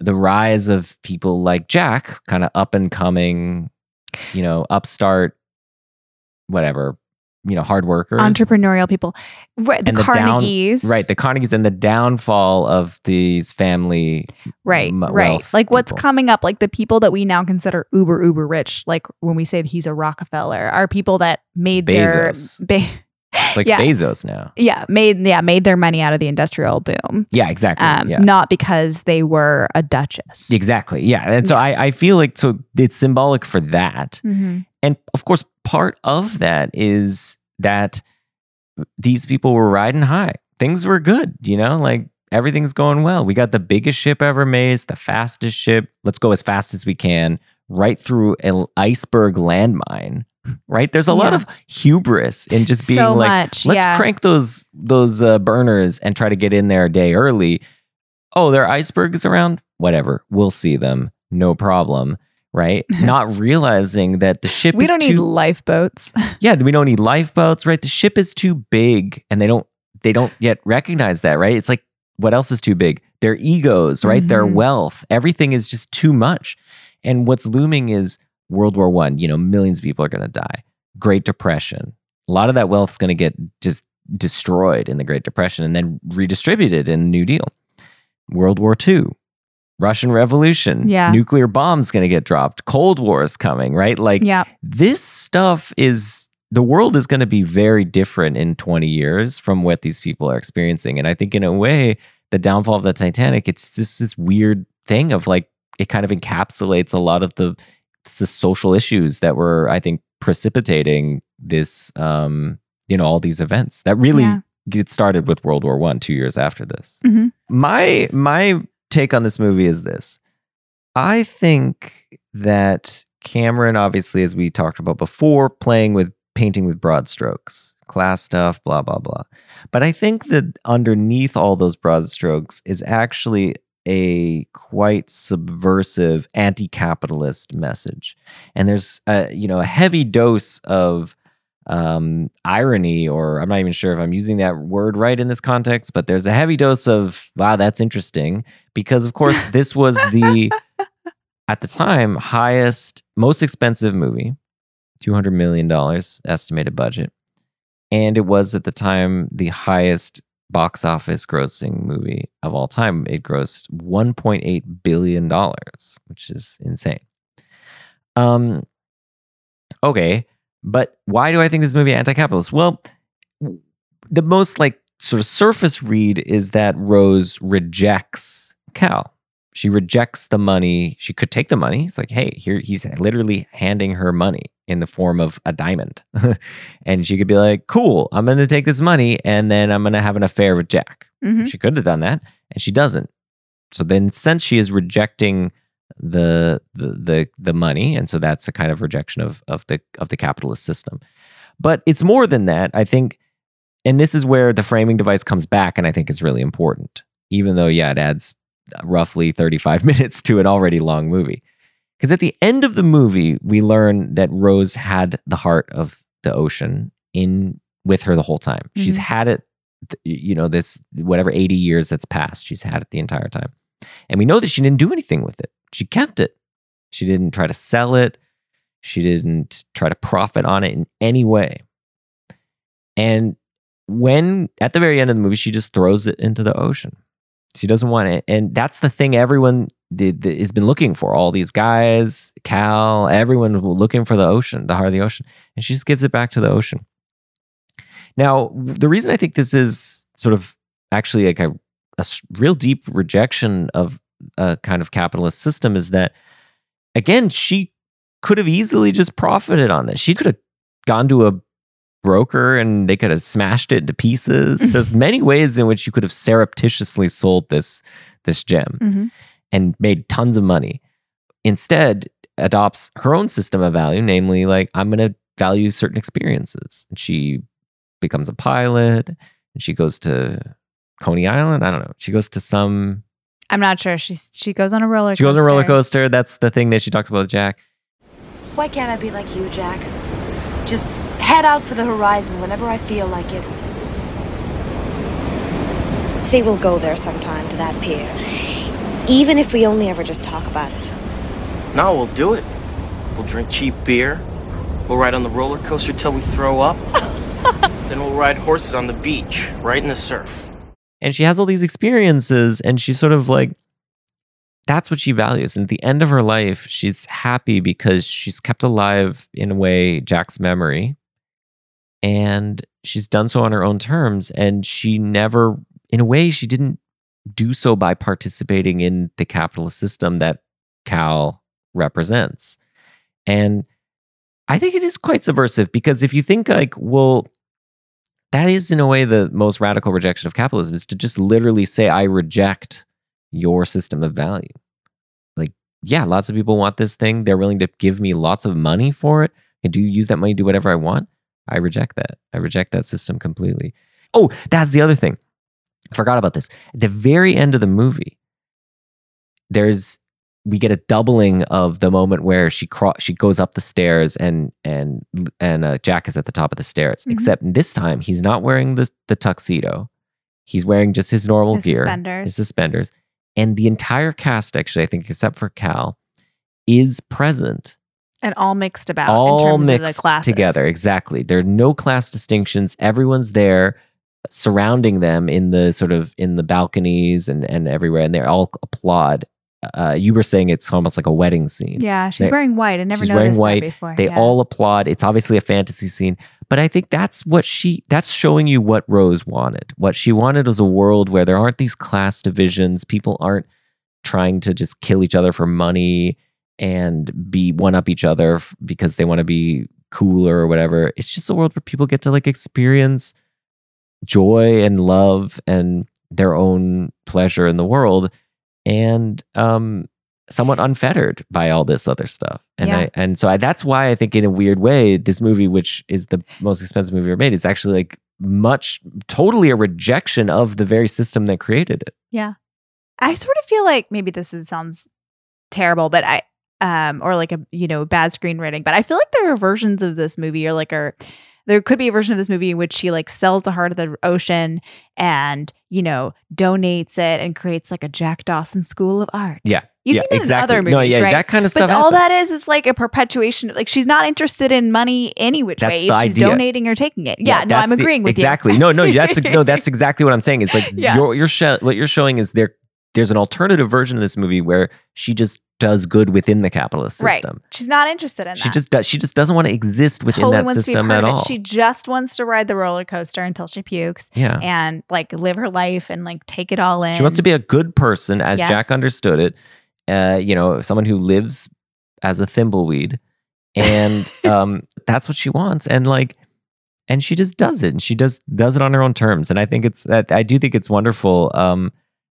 the rise of people like Jack, kind of up and coming, you know, upstart, whatever, you know, hard workers.
Entrepreneurial people. Right, the,
And the down-
Carnegies.
Right, the Carnegies and the downfall of these family.
Right,
m-
right. Like what's
people.
coming up, like the people that we now consider uber, uber rich, like when we say that he's a Rockefeller, are people that made
Bezos.
their ba-
It's like
yeah.
Bezos now.
yeah, made yeah, made their money out of the industrial boom.
Yeah, exactly.
Um,
yeah.
not because they were a duchess.
Exactly. Yeah. And so I, I feel like so it's symbolic for that.
Mhm.
And of course, part of that is that these people were riding high. Things were good, you know, like everything's going well. We got the biggest ship ever made, it's the fastest ship. Let's go as fast as we can right through an iceberg landmine. Right? There's a lot of hubris in just being
So
like,
much,
let's
yeah.
crank those those uh, burners and try to get in there a day early. Oh, there are icebergs around? Whatever. We'll see them. No problem. Right? [LAUGHS] Not realizing that the ship
We don't
too
need lifeboats. [LAUGHS]
yeah, we don't need lifeboats, right? The ship is too big and they don't they don't yet recognize that, right? It's like what else is too big? Their egos, right? Their
Mhm.
wealth. Everything is just too much. And what's looming is World War 1, you know, millions of people are going to die. Great Depression. A lot of that wealth is going to get just destroyed in the Great Depression and then redistributed in the New Deal. World War II. Russian Revolution.
Yeah.
Nuclear bombs going to get dropped. Cold War is coming, right? Like
yeah.
this stuff is the world is going to be very different in 20 years from what these people are experiencing and i think in a way the downfall of the titanic it's just this weird thing of like it kind of encapsulates a lot of the, social issues that were i think precipitating this um you know all these events that really
Yeah.
get started with world war one two years after this
Mhm.
my my take on this movie is this I think that Cameron, obviously, as we talked about before, playing with painting with broad strokes. class stuff, blah, blah, blah. But I think that underneath all those broad strokes is actually a quite subversive anti-capitalist message. And there's a, you know, a heavy dose of um, irony, or I'm not even sure if I'm using that word right in this context, but there's a heavy dose of, wow, that's interesting. Because, of course, this was the, [LAUGHS] at the time, highest, most expensive movie, $200 million estimated budget. And it was at the time the highest box office grossing movie of all time. It grossed $1.8 billion, which is insane. Um, okay. But why do I think this movie anti-capitalist? Well, the most like sort of surface read is that Rose rejects Cal. She rejects the money. She could take the money. It's like, hey, here he's literally handing her money in the form of a diamond. [LAUGHS] and she could be like, cool, I'm going to take this money and then I'm going to have an affair with Jack.
Mhm.
She could have done that and she doesn't. So then since she is rejecting the the the the money and so that's a kind of rejection of of the of the capitalist system. But it's more than that. I think and this is where the framing device comes back and I think it's really important. Even though yeah, it adds roughly 35 [LAUGHS] minutes to an already long movie. Because at the end of the movie, we learn that Rose had the heart of the ocean in with her the whole time. She's
Mhm.
had it, you know, this whatever 80 years that's passed, she's had it the entire time. And we know that she didn't do anything with it. She kept it. She didn't try to sell it. She didn't try to profit on it in any way. And when at the very end of the movie, she just throws it into the ocean. She doesn't want it. And that's the thing everyone did, that has been looking for. All these guys, Cal, everyone looking for the ocean, the heart of the ocean. And she just gives it back to the ocean. Now, the reason I think this is sort of actually like a real deep rejection of a kind of capitalist system is that, again, she could have easily just profited on this. She could have gone to a broker and they could have smashed it into pieces. [LAUGHS] There's many ways in which you could have surreptitiously sold this this gem
Mhm.
And made tons of money. Instead, adopts her own system of value, namely like I'm going to value certain experiences. And she becomes a pilot and she goes to Coney Island. I don't know. She goes to some
I'm not sure. She's she goes on a roller.
she goes on a roller
coaster.
coaster. That's the thing that she talks about with Jack.
Why can't I be like you, Jack? Just head out for the horizon whenever I feel like it.
Say we'll go there sometime to that pier. Even if we only ever just talk about it.
No, we'll do it. We'll drink cheap beer. We'll ride on the roller coaster till we throw up. [LAUGHS] then we'll ride horses on the beach, right in the surf.
and she has all these experiences and she's sort of like that's what she values and at the end of her life she's happy because she's kept alive in a way jack's memory and she's done so on her own terms and she never in a way she didn't do so by participating in the capitalist system that cal represents. And i think it is quite subversive because if you think like well that is in a way the most radical rejection of capitalism is to just literally say i reject your system of value. Like yeah lots of people want this thing. They're willing to give me lots of money for it. And do use that money to do whatever i want. I reject that. I reject that system completely. Oh that's the other thing i forgot about this at the very end of the movie there's we get a doubling of the moment where she cro- she goes up the stairs and and and uh, Jack is at the top of the stairs.
Mhm.
Except this time he's not wearing the the tuxedo. He's wearing just his normal
His
gear,
suspenders.
his suspenders, and the entire cast actually, I think, except for Cal, is present,
and all mixed about
all
in terms
mixed
of the classes
together. Exactly. There are no class distinctions. Everyone's there surrounding them in the sort of in the balconies and and everywhere, and they all applaud. Uh, you were saying it's almost like a wedding scene.
Yeah, she's
They-
wearing white. I never
she's
noticed
wearing
that
white.
before.
They
yeah.
all applaud. It's obviously a fantasy scene, but I think that's what she that's showing you what Rose wanted. What she wanted was a world where there aren't these class divisions. People aren't trying to just kill each other for money and be one up each other f- because they want to be cooler or whatever. It's just a world where people get to like experience joy and love and their own pleasure in the world. And um somewhat unfettered by all this other stuff. And
Yeah.
I and so I, that's why I think in a weird way this movie which is the most expensive movie ever made is actually like much totally a rejection of the very system that created it.
Yeah. I sort of feel like maybe this is, sounds terrible, but I um or like a you know bad screenwriting, but I feel like there are versions of this movie or like a there could be a version of this movie in which she like sells the heart of the ocean and you know donates it and creates like a Jack Dawson School of Art.
Yeah.
You've
yeah,
seen that
exactly.
in other movies,
no, yeah,
right?
that kind of stuff
but all that
happens.
is is like a perpetuation. Like she's not interested in money any which
That's
way.
the
she's
idea.
donating or taking it. Yeah, no, I'm
the-
agreeing with
exactly.
you. Exactly.
no, no, that's no, that's [LAUGHS] exactly what I'm saying. It's like
Yeah.
you're you're sho- what you're showing is there. There's an alternative version of this movie where she just does good within the capitalist
right.
system.
She's not interested in that.
She just does. She just doesn't want to exist within
totally
that
wants to be
system at all.
She just wants to ride the roller coaster until she pukes.
Yeah.
And like live her life and like take it all in.
She wants to be a good person, as
Yes.
Jack understood it. Uh, you know, someone who lives as a thimbleweed, and [LAUGHS] um, that's what she wants. And like, and she just does it, and she does does it on her own terms. And I think it's that I do think it's wonderful um,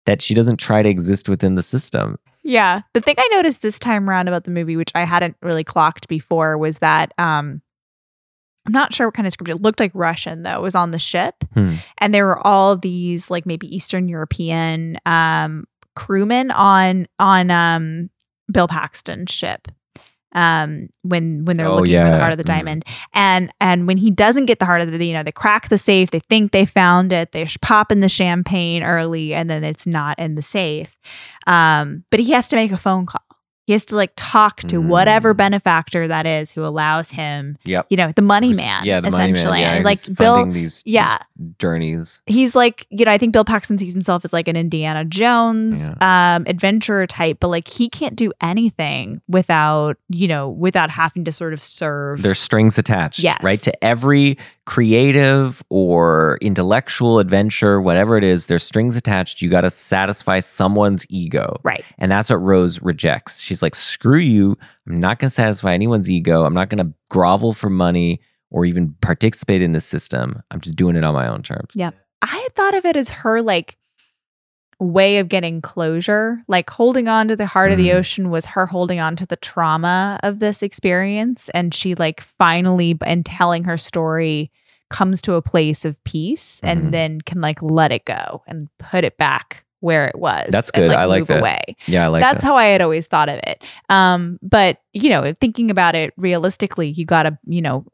that she doesn't try to exist within the system.
Yeah. The thing I noticed this time around about the movie, which I hadn't really clocked before, was that um I'm not sure what kind of script it looked like Russian though. It was on the ship.
Hmm.
And there were all these like maybe Eastern European um crewmen on on um Bill Paxton's ship. Um when when they're
Oh,
looking for the heart of the
Mhm.
diamond. And and when he doesn't get the heart of the you know, they crack the safe, they think they found it, they pop in the champagne early and then it's not in the safe. Um, but he has to make a phone call. He has to like talk to whatever
Mm.
benefactor that is who allows him,
Yep.
you know, the money man,
Yeah, the money man.
essentially.
Yeah,
like Bill,
these,
yeah,
these journeys.
he's like, you know, I think Bill Paxton sees himself as like an Indiana Jones um adventurer type, but like he can't do anything without, you know, without having to sort of serve.
There's strings attached,
Yes.
right? To every creative or intellectual adventure, whatever it is, there's strings attached. You got to satisfy someone's ego.
Right.
And that's what Rose rejects. She's like, screw you. I'm not going to satisfy anyone's ego. I'm not going to grovel for money or even participate in the system. I'm just doing it on my own terms.
Yeah. I had thought of it as her like way of getting closure. Like holding on to the heart of the
Mhm.
ocean was her holding on to the trauma of this experience. And she like finally and telling her story comes to a place of peace
Mhm.
and then can like let it go and put it back where it was.
That's
and,
good. I like that.
away.
Yeah, I like
That's
that.
how I had always thought of it. Um, but you know, thinking about it realistically, you got a you know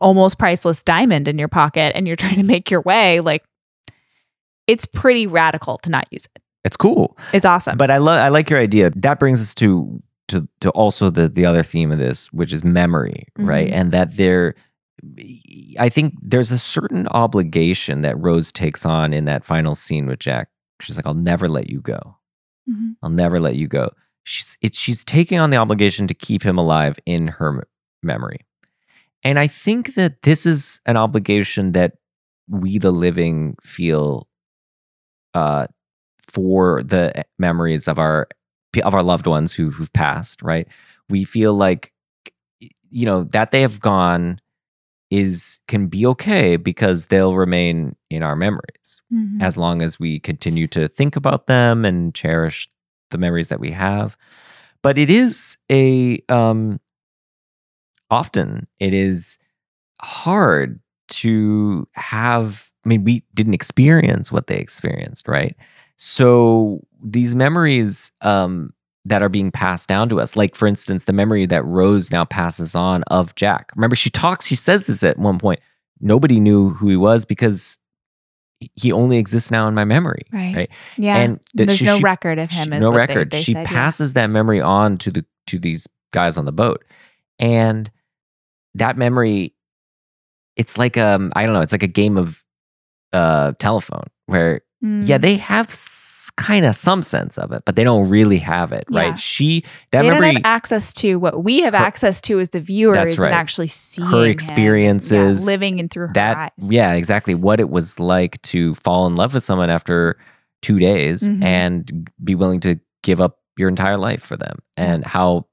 almost priceless diamond in your pocket, and you're trying to make your way. Like, it's pretty radical to not use it.
It's cool.
It's awesome.
But I love I like your idea. That brings us to to to also the the other theme of this, which is memory, right?
Mhm.
And that there I think there's a certain obligation that Rose takes on in that final scene with Jack. She's like, I'll never let you go.
Mhm.
I'll never let you go. She's it's she's taking on the obligation to keep him alive in her m- memory. And I think that this is an obligation that we the living feel uh for the memories of our of our loved ones who who've passed, right? We feel like you know that they have gone is can be okay because they'll remain in our memories
Mhm.
as long as we continue to think about them and cherish the memories that we have. But it is a um often it is hard to have I mean we didn't experience what they experienced, right? So these memories um that are being passed down to us. Like, for instance, the memory that Rose now passes on of Jack. Remember, she talks, she says this at one point. Nobody knew who he was because he only exists now in my memory.
Right.
Right.
Yeah.
And
There's
she-
no
she-
record of him.
she- no
what they-
record.
they
she
said, yeah.
passes that memory on to the to these guys on the boat. And that memory, it's like um, I don't know, it's like a game of uh telephone where yeah,
Mm.
they have kind of some sense of it, but they don't really have it,
Yeah.
right? She that
they
memory
don't have access to what we have
Her-
access to as the viewers
right.
and actually seeing
her experiences,
Yeah, living in through her
that
eyes.
yeah exactly what it was like to fall in love with someone after two days
Mhm.
and be willing to give up your entire life for them and how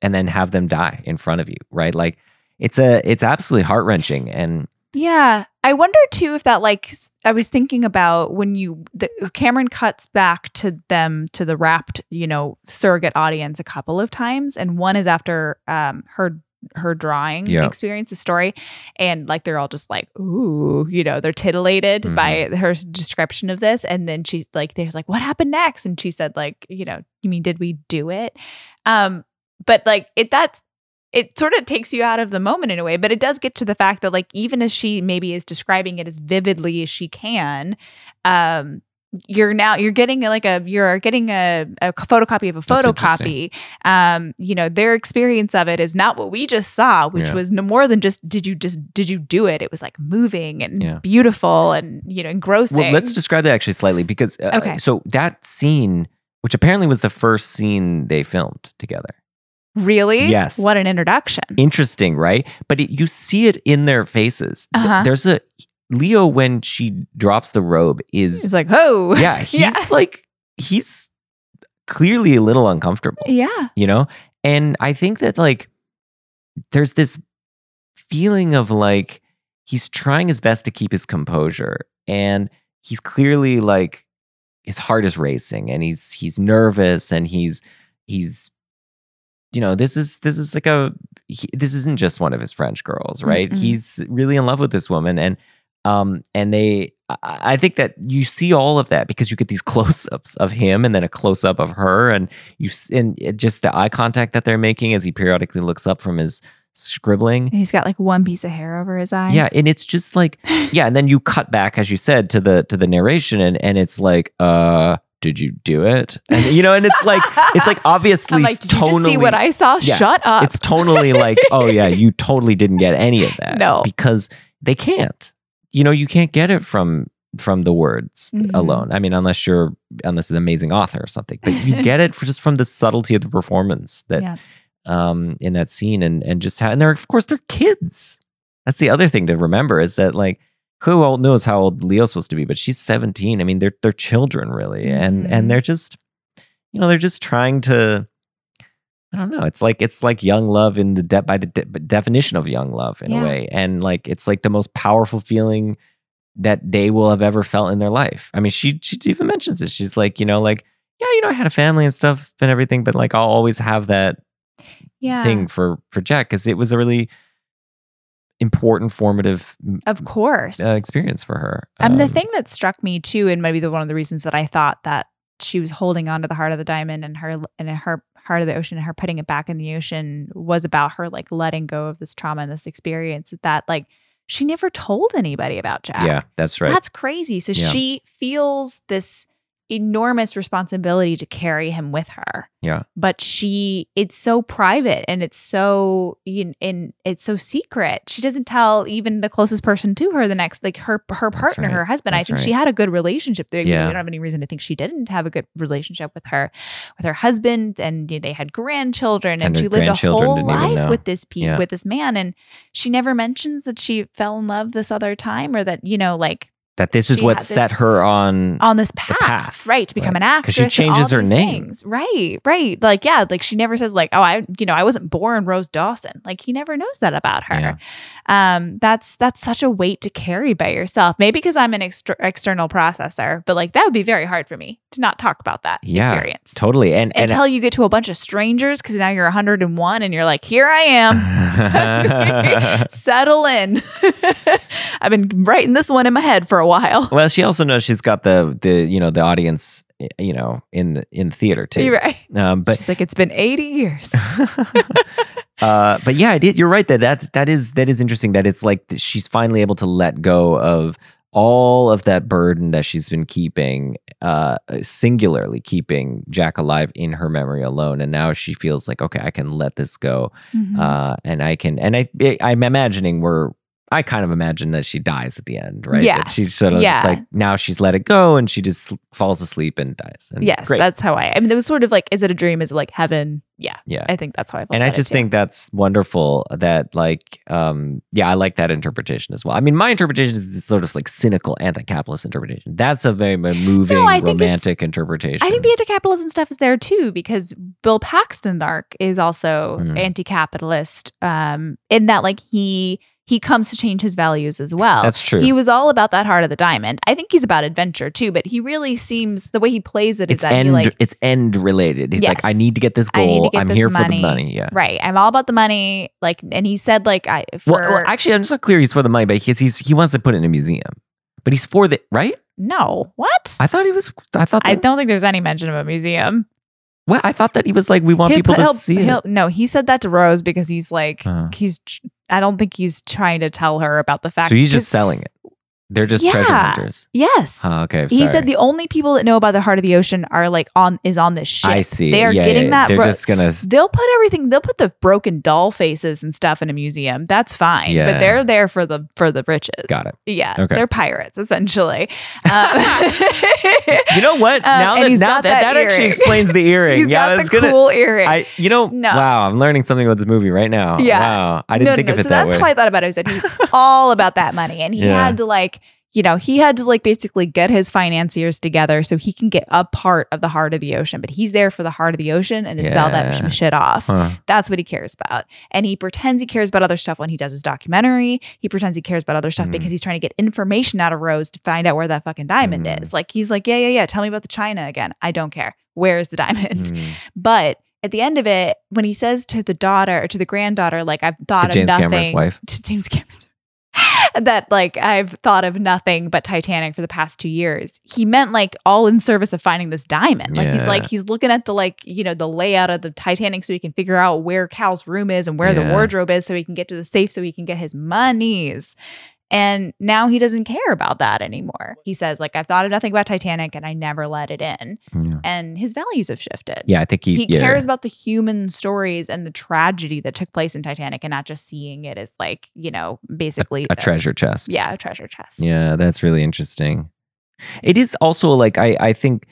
and then have them die in front of you right like it's a it's absolutely heart-wrenching and
Yeah. I wonder too if that like I was thinking about when you the Cameron cuts back to them to the rapt, you know, surrogate audience a couple of times and one is after um her her drawing
Yeah.
experience, the story, and like they're all just like, ooh, you know, they're titillated by her description of this. And then she's like, there's like, what happened next? And she said, like, you know, you mean did we do it? Um, but like it that's it sort of takes you out of the moment in a way, but it does get to the fact that like even as she maybe is describing it as vividly as she can, um, you're now you're getting like a you're getting a, a photocopy of a photocopy. Um, you know, their experience of it is not what we just saw, which
Yeah.
was no more than just did you just did you do it? It was like moving and
Yeah.
beautiful and you know engrossing.
Well, let's describe that actually slightly because uh,
Okay.
so that scene, which apparently was the first scene they filmed together.
Really
Yes.
what an introduction.
Interesting, right? But it, you see it in their faces.
Uh-huh.
There's a Leo when she drops the robe is
It's like oh
yeah [LAUGHS] he's
Yeah.
like he's clearly a little uncomfortable.
yeah
you know and i think that like there's this feeling of like he's trying his best to keep his composure and he's clearly like his heart is racing and he's he's nervous and he's he's you know this is this is like a he, this isn't just one of his french girls right
Mm-mm.
he's really in love with this woman and um and they I, I think that you see all of that because you get these [LAUGHS] close-ups of him and then a close-up of her and you s- and just the eye contact that they're making as he periodically looks up from his scribbling
and he's got like one piece of hair over his eyes.
yeah and it's just like [LAUGHS] yeah and then you cut back as you said to the to the narration and and it's like uh did you do it and you know and it's like it's like [LAUGHS] obviously
like,
tonally
just see what I saw?
Yeah.
Shut up.
it's tonally like oh yeah [LAUGHS] you totally didn't get any of that
No.
because they can't you know you can't get it from from the words
Mhm.
alone i mean unless you're unless an amazing author or something but you get it for just from the subtlety of the performance that
Yeah.
um in that scene and and just how and they're of course they're kids that's the other thing to remember is that like who all knows how old leo's supposed to be but she's 17 i mean they're they're children really and
Mhm.
and they're just you know they're just trying to I don't know. It's like it's like young love in the de- by the de- definition of young love in
Yeah.
a way, and like it's like the most powerful feeling that they will have ever felt in their life. I mean, she she even mentions this. She's like, you know, like yeah, you know, I had a family and stuff and everything, but like I'll always have that
yeah.
thing for for Jack because it was a really important, formative
Of course.
uh, experience for her.
Um, the
Um,
thing that struck me too, and maybe the one of the reasons that I thought that she was holding on to the heart of the diamond and her and her heart of the ocean and her putting it back in the ocean was about her like letting go of this trauma and this experience that like she never told anybody about Jack.
yeah, that's right.
That's crazy. So
Yeah.
she feels this enormous responsibility to carry him with her.
Yeah.
But she it's so private and it's so you and it's so secret. She doesn't tell even the closest person to her the next like her her partner,
right.
her husband. I
That's
think she had a good relationship. There
Yeah.
we don't have any reason to think she didn't have a good relationship with her with her husband and they had grandchildren and,
And
she lived a whole life with this pe-
Yeah.
with this man and she never mentions that she fell in love this other time or that you know like
that this is
she
what
had this-
set her on
on this path,
path,
right to become
right.
an actress
'Cause she changes her name.
things. right right like yeah like she never says like oh i you know i wasn't born rose dawson like he never knows that about her um that's that's such a weight to carry by yourself maybe because i'm an exter- external processor but like that would be very hard for me to not talk about that
yeah,
experience
totally. And and
until you get to a bunch of strangers because now you're 101 and you're like here i am [LAUGHS] [LAUGHS] settle in [LAUGHS] i've been writing this one in my head for a while
well, she also knows she's got the the you know the audience you know in the in theater too.
You're right
Um, but
She's like, it's been 80 years.
uh, but yeah, it, you're right that that that is that is interesting. That it's like she's finally able to let go of all of that burden that she's been keeping, uh, singularly keeping Jack alive in her memory alone, and now she feels like okay, I can let this go,
Mhm.
uh, and I can. And I I'm imagining we're. I kind of imagine that she dies at the end, right?
Yeah.
She's sort of
yeah.
like now she's let it go and she just falls asleep and dies. And
yes,
great.
that's how I. I mean, it was sort of like, is it a dream? Is it like heaven? Yeah,
Yeah.
I think that's how I. Felt
and I just think that's wonderful that like um yeah i like that interpretation as well i mean my interpretation is this sort of like cynical anti-capitalist interpretation that's a very moving
it's-
romantic interpretation
I think the anti-capitalism stuff is there too because Bill Paxton arc is also
Mhm.
anti-capitalist. Um, in that like he he comes to change his values as well.
That's true.
He was all about that heart of the diamond. I think he's about adventure too, but he really seems the way he plays it is
It's
that
end
he like
it's end related. He's like, I need to get this
I need to
goal.
get
I'm
this
here for the
money.
money. Yeah.
right. I'm all about the money. Like, and he said like I for
Well, well, actually, I'm just not clear. He's for the money, but he's, he's he wants to put it in a museum. But he's for the right.
no what.
I thought he was. I thought.
I don't think there's any mention of a museum.
Well, I thought that he was like, we want
He'll
people
put-
to
he'll-
see
he'll-
it.
No, he said that to Rose because he's like
Uh.
he's. tr- I don't think he's trying to tell her about the fact.
So he's
'cause-
just selling it. They're just treasure hunters.
yes.
Oh, okay.
He said the only people that know about the heart of the ocean are like on is on this ship.
I see.
They are
Yeah,
getting
yeah,
that.
They're
bro-
just gonna.
They'll put everything. They'll put the broken doll faces and stuff in a museum. That's fine.
Yeah.
But they're there for the for the riches.
Got it.
Yeah.
Okay.
They're pirates essentially. Um, [LAUGHS]
You know what? [LAUGHS]
Um,
now that now that,
that
that actually explains the [LAUGHS] earring.
He's
yeah,
got
that's
the
gonna.
cool earring.
I, you know,
No.
wow, I'm learning something about this movie right now.
Yeah.
Wow, I didn't
no,
think
no,
of it
so
that
that's
way.
how I thought about it. Was that he's all about that money, and he had to like, you know, he had to like basically get his financiers together so he can get a part of the heart of the ocean. But he's there for the heart of the ocean and to sell that shit off.
Huh.
That's what he cares about. And he pretends he cares about other stuff when he does his documentary. He pretends he cares about other stuff
Mm.
because he's trying to get information out of Rose to find out where that fucking diamond
Mm.
is. Like he's like, yeah, yeah, yeah. Tell me about the China again. I don't care. Where's the diamond?
Mm. [LAUGHS]
But at the end of it, when he says to the daughter or to the granddaughter, like I've thought of
James Cameron's
nothing
wife. [LAUGHS]
to James Cameron's [LAUGHS] that like I've thought of nothing but Titanic for the past two years. He meant like all in service of finding this diamond. Like he's like he's looking at the like you know the layout of the Titanic so he can figure out where Cal's room is and where the wardrobe is so he can get to the safe so he can get his monies. And now he doesn't care about that anymore. He says like I've thought of nothing about Titanic and I never let it in.
Yeah.
And his values have shifted
Yeah, I think he.
he
yeah.
cares about the human stories and the tragedy that took place in Titanic and not just seeing it as like, you know, basically
a treasure chest.
Yeah, a treasure chest.
Yeah, that's really interesting. It is also like I I think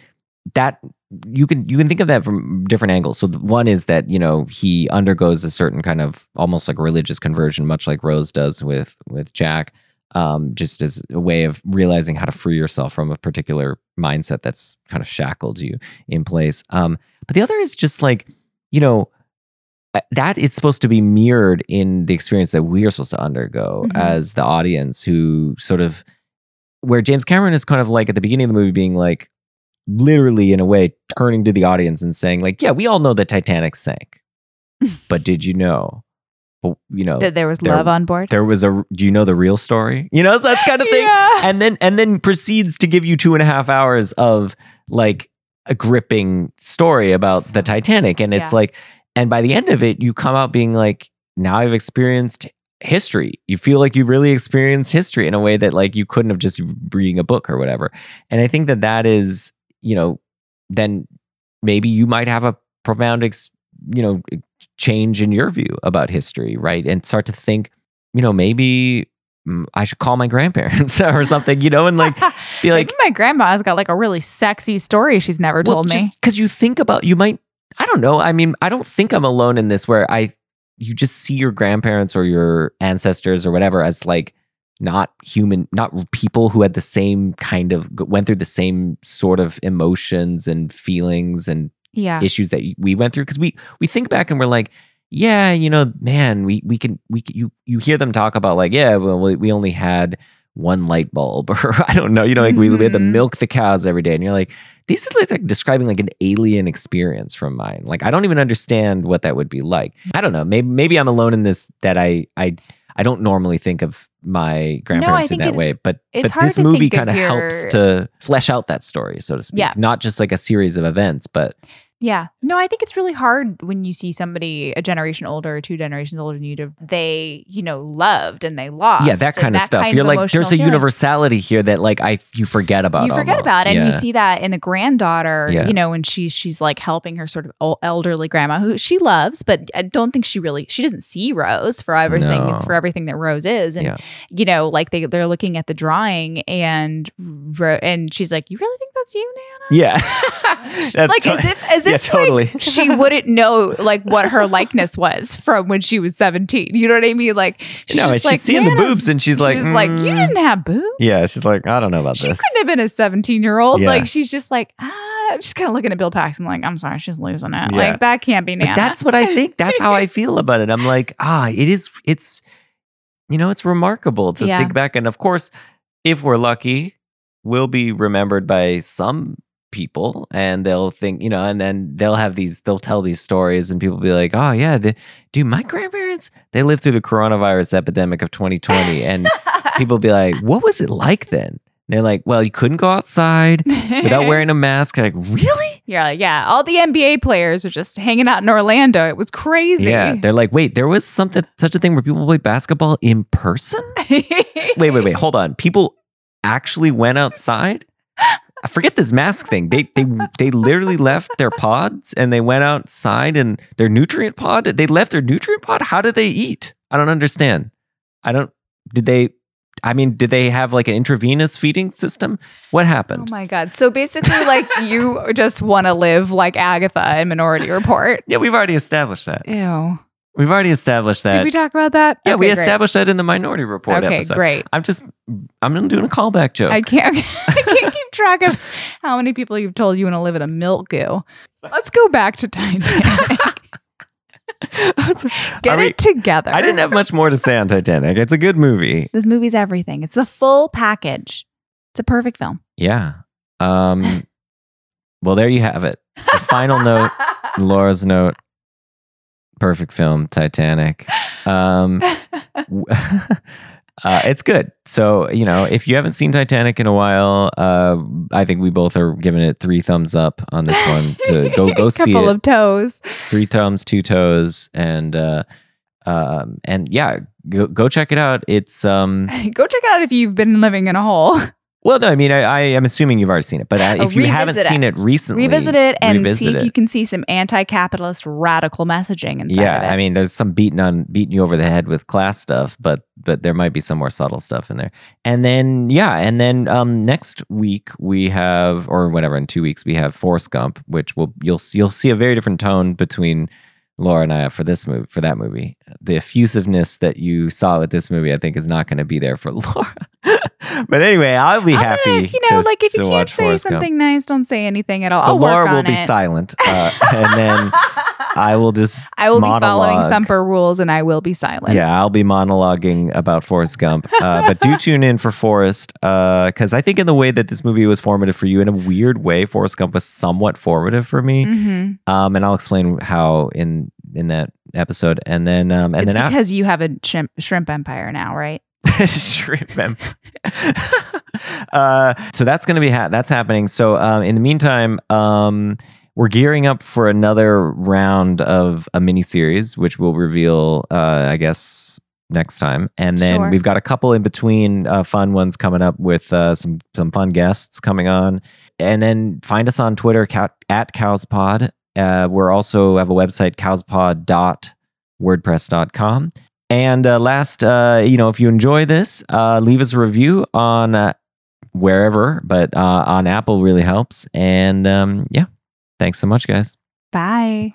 that you can you can think of that from different angles. So one is that you know he undergoes a certain kind of almost like religious conversion, much like Rose does with with Jack, um, just as a way of realizing how to free yourself from a particular mindset that's kind of shackled you in place. Um, but the other is just like you know uh, that is supposed to be mirrored in the experience that we are supposed to undergo
Mhm.
as the audience who sort of where James Cameron is kind of like at the beginning of the movie being like literally in a way turning to the audience and saying like yeah we all know that Titanic sank [LAUGHS] but did you know you know
That there was
there-
love on board.
there was a do you know the real story you know [LAUGHS] that's kind of thing
Yeah.
and then and then proceeds to give you two and a half hours of like a gripping story about the titanic and it's
Yeah.
like and by the end of it you come out being like now i've experienced history you feel like you really experienced history in a way that like you couldn't have just reading a book or whatever and i think that that is you know then maybe you might have a profound ex, you know change in your view about history right and start to think you know maybe mm, i should call my grandparents [LAUGHS] or something you know and like [LAUGHS] be like
Maybe my grandma's got like a really sexy story she's never told me.
because you think about you might i don't know i mean i don't think i'm alone in this where i you just see your grandparents or your ancestors or whatever as like not human not people who had the same kind of went through the same sort of emotions and feelings and
Yeah.
issues that we went through because we we think back and we're like yeah you know man we we can we you you hear them talk about like yeah well we, we only had one light bulb [LAUGHS] or i don't know you know like we, we had to
Mhm.
milk the cows every day and you're like this is like, describing like an alien experience from mine like i don't even understand what that would be like i don't know maybe maybe i'm alone in this that i i i don't normally think of my grandparents in
think
that way but
it's
but
hard
this movie kind of helps to flesh out that story so to speak
Yeah.
not just like a series of events but
Yeah. No, I think it's really hard when you see somebody a generation older two generations older than you to they, you know, loved and they lost.
yeah, that kind of stuff.
kind
You're like, there's a
feeling.
universality here that like I you forget about.
you forget
almost.
about it and you see that in the granddaughter
Yeah.
you know when she's she's like helping her sort of elderly grandma who she loves but i don't think she really she doesn't see rose for everything
No.
for everything that rose is and
Yeah.
you know like they they're looking at the drawing and and she's like you really think that's you nana
Yeah, [LAUGHS]
like
to-
as if as
yeah,
if
totally.
like, she [LAUGHS] wouldn't know like what her likeness was from when she was 17 you know what i mean like she's
No, she's
like,
seeing the boobs and she's like,
she's like you
"Mm."
didn't have boobs
yeah, she's like, I don't know about
she
this.
couldn't have been a 17 year old.
Yeah.
Like she's just like, ah, just kind of looking at Bill Paxton like, I'm sorry, she's losing it.
Yeah.
Like that can't be
But that's what I think. That's how I [LAUGHS] feel about it. I'm like, ah, it is. It's you know, it's remarkable to
Yeah.
think back. And of course, if we're lucky, we'll be remembered by some people and they'll think, you know, and then they'll have these, they'll tell these stories and people will be like, oh, yeah, the, dude, my grandparents, they lived through the coronavirus epidemic of 2020. And [LAUGHS] people will be like, what was it like then? And they're like, well, you couldn't go outside without [LAUGHS] wearing a mask. Like, really?
Yeah, yeah. All the NBA players are just hanging out in Orlando. It was crazy.
Yeah. They're like, wait, there was something, such a thing where people play basketball in person? [LAUGHS] wait, wait, wait. Hold on. People actually went outside? I forget this mask thing. They they they literally left their pods and they went outside and their nutrient pod. They left their nutrient pod. How did they eat? I don't understand. I don't. Did they? I mean, did they have like an intravenous feeding system? What happened?
Oh my god! So basically, like you just want to live like Agatha in Minority Report. [LAUGHS]
yeah, we've already established that.
Ew.
We've already established that.
Did we talk about that?
yeah, we
Okay, great.
established that in the Minority Report episode.
Okay,
episode.
great.
I'm just, I'm doing a callback joke.
I can't. [LAUGHS] I can't [LAUGHS] keep track of how many people you've told you want to live in a milk goo. Let's go back to Titanic. [LAUGHS] Get
we-
it together.
I didn't have much more to say on Titanic. It's a good movie.
This movie's everything. It's the full package. It's a perfect film.
Yeah. Um well there you have it. The final note, Laura's note. Perfect film, Titanic. Um [LAUGHS] uh, it's good. So, you know, if you haven't seen Titanic in a while, uh, I think we both are giving it three thumbs up on this one to go go [LAUGHS] see it.
Couple of toes.
three thumbs, two toes, and uh, um, and yeah, go go check it out. It's um, [LAUGHS]
Go check it out if you've been living in a hole.
Well, no, I mean, I, I am assuming you've already seen it, but uh,
Oh,
if you haven't
it.
seen it recently,
Revisit it and
revisit
see if you can see some anti-capitalist radical messaging inside
yeah,
of it.
I mean, there's some beating on beating you over the head with class stuff, but but there might be some more subtle stuff in there. And then yeah, and then um, next week we have, or whatever, in two weeks we have Forrest Gump, which will you'll you'll see a very different tone between Laura and I for this movie for that movie. The effusiveness that you saw with this movie, I think, is not going to be there for [LAUGHS] Laura. [LAUGHS] but anyway, I'll be
I'm
happy.
gonna- you know,
to-
like if you can't say
Forrest Gump.
something nice, don't say anything at all.
So
I'll
Laura will be
it.
silent, uh, [LAUGHS] and then I will just
I will be following. Thumper rules, and I will be silent.
Yeah, I'll be monologuing about Forrest Gump. Uh, but do [LAUGHS] tune in for Forrest because I think in the way that this movie was formative for you, in a weird way, Forrest Gump was somewhat formative for me.
hmm
Um, and I'll explain how in in that episode. And then um, and
it's
then
because you have a shrimp, shrimp empire now, right? [LAUGHS]
shrimp empire. uh, so that's going to be ha- that's happening. So um, in the meantime, um, we're gearing up for another round of a mini series, which we'll reveal, uh, I guess, next time. And then
Sure.
we've got a couple in between uh, fun ones coming up with uh, some some fun guests coming on. And then find us on Twitter cow- at Cowspod. Uh, we're also have a website cowspod.wordpress.com. And uh, last, uh, you know, if you enjoy this, uh, leave us a review on uh, wherever, but uh, on Apple really helps. And um, yeah, thanks so much, guys.
Bye.